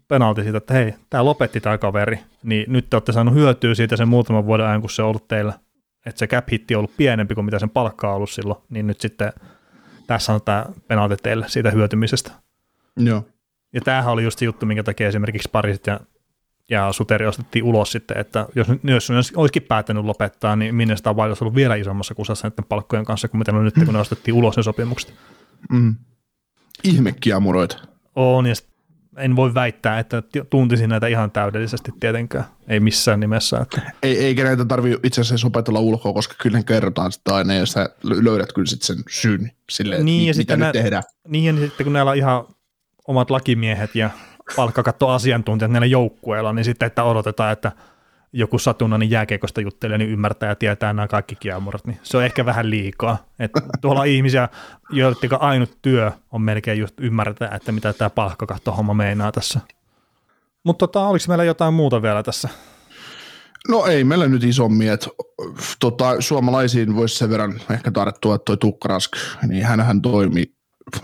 penalti siitä, että hei, tämä lopetti tämä kaveri, niin nyt te olette saanut hyötyä siitä sen muutaman vuoden ajan, kun se on ollut teillä. Että se cap hitti on ollut pienempi kuin mitä sen palkka on ollut silloin, niin nyt sitten tässä on tämä penalti teille siitä hyötymisestä. Joo. Ja tämähän oli just se juttu, minkä takia esimerkiksi Parisit ja, ja Suteri ostettiin ulos sitten, että jos, jos ne olisikin päättänyt lopettaa, niin minne sitä on ollut vielä isommassa kusassa näiden palkkojen kanssa kuin mitä ne nyt, kun ne ostettiin ulos ne sopimukset. Mm. Ihmekkiamuroita. On, ja en voi väittää, että tuntisin näitä ihan täydellisesti tietenkään. Ei missään nimessä. Että. Ei, eikä näitä tarvitse itse asiassa opetella ulkoa, koska kyllä ne kerrotaan sitä aina ja sä löydät kyllä sitten sen syyn sille, niin, ja mitä nyt nä- tehdään. Niin ja sitten kun näillä on ihan omat lakimiehet ja palkkakattoasiantuntijat näillä joukkueilla, niin sitten että odotetaan, että joku satunnainen jääkeikosta juttelee, niin ymmärtää ja tietää nämä kaikki kiemurat, niin se on ehkä vähän liikaa. Että tuolla on ihmisiä, joiden ainut työ on melkein just ymmärtää, että mitä tämä palkkakatto-homma meinaa tässä. Mutta tota, oliko meillä jotain muuta vielä tässä? No ei meillä nyt isommin, että tota, suomalaisiin voisi sen verran ehkä tarttua, että toi Tukkarask, niin hän toimi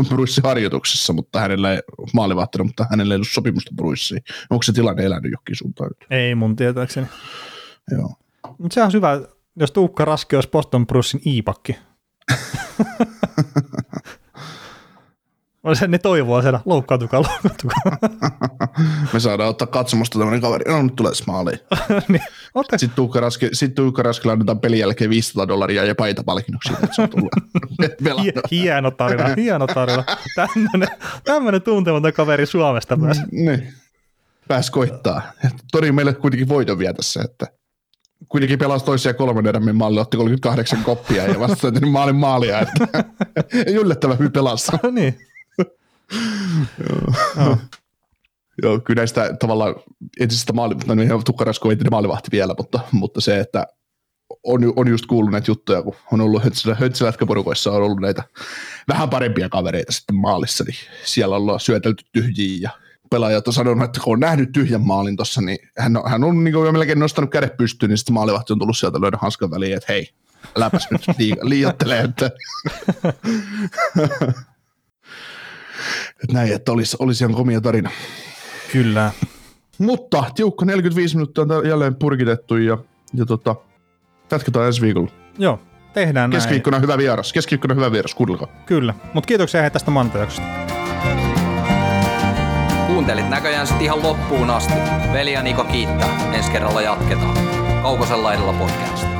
Bruissin harjoituksessa, mutta hänellä ei maalivahtina, mutta hänellä ei ollut sopimusta Bruissiin. Onko se tilanne elänyt jokin suuntaan? Ei mun tietääkseni. Joo. Mutta se on hyvä, jos Tuukka Raski olisi Boston Brucein iipakki. se ne toivoa siellä, loukkaantukaa, loukkaantukaa. Me saadaan ottaa katsomusta tämmöinen kaveri, no nyt tulee maaliin. niin. Sitten Tuukka, Raski, sit Raskilla annetaan pelin jälkeen 500 dollaria ja että se on tullut Hieno tarina, hieno tarina. Tämmöinen, tämmöinen tuntematon kaveri Suomesta myös. Niin. Pääs koittaa. Tori meille kuitenkin voiton vielä tässä, että kuitenkin pelasi toisia kolmen erän malli, otti 38 koppia ja vasta maalin maalia, että yllättävän hyvin pelasi. niin. Joo. Joo, kyllä näistä tavallaan entisestä maali, no niin, Tukkarasko entinen maalivahti vielä, mutta, mutta se, että on, on just kuullut näitä juttuja, kun on ollut höntsälätkäporukoissa on ollut näitä vähän parempia kavereita sitten maalissa, niin siellä ollaan syötelty tyhjiä ja pelaajat on sanonut, että kun on nähnyt tyhjän maalin tuossa, niin hän on, hän on niin kuin melkein nostanut kädet pystyyn, niin sitten maalivahti on tullut sieltä löydä hanskan väliin, että hei, äläpäs nyt liiottelee, että että näin, että olisi, olisi ihan komia tarina. Kyllä. Mutta tiukka 45 minuuttia on jälleen purkitettu ja, ja tota, jatketaan ensi viikolla. Joo, tehdään näin. Keskiviikkona hyvä vieras. Keskiviikkona hyvä vieras, kuunnelkaa. Kyllä, mutta kiitoksia hei tästä mantajaksosta. Kuuntelit näköjään sitten ihan loppuun asti. Veli ja Niko kiittää. Ensi kerralla jatketaan. Kaukosella laidalla podcast.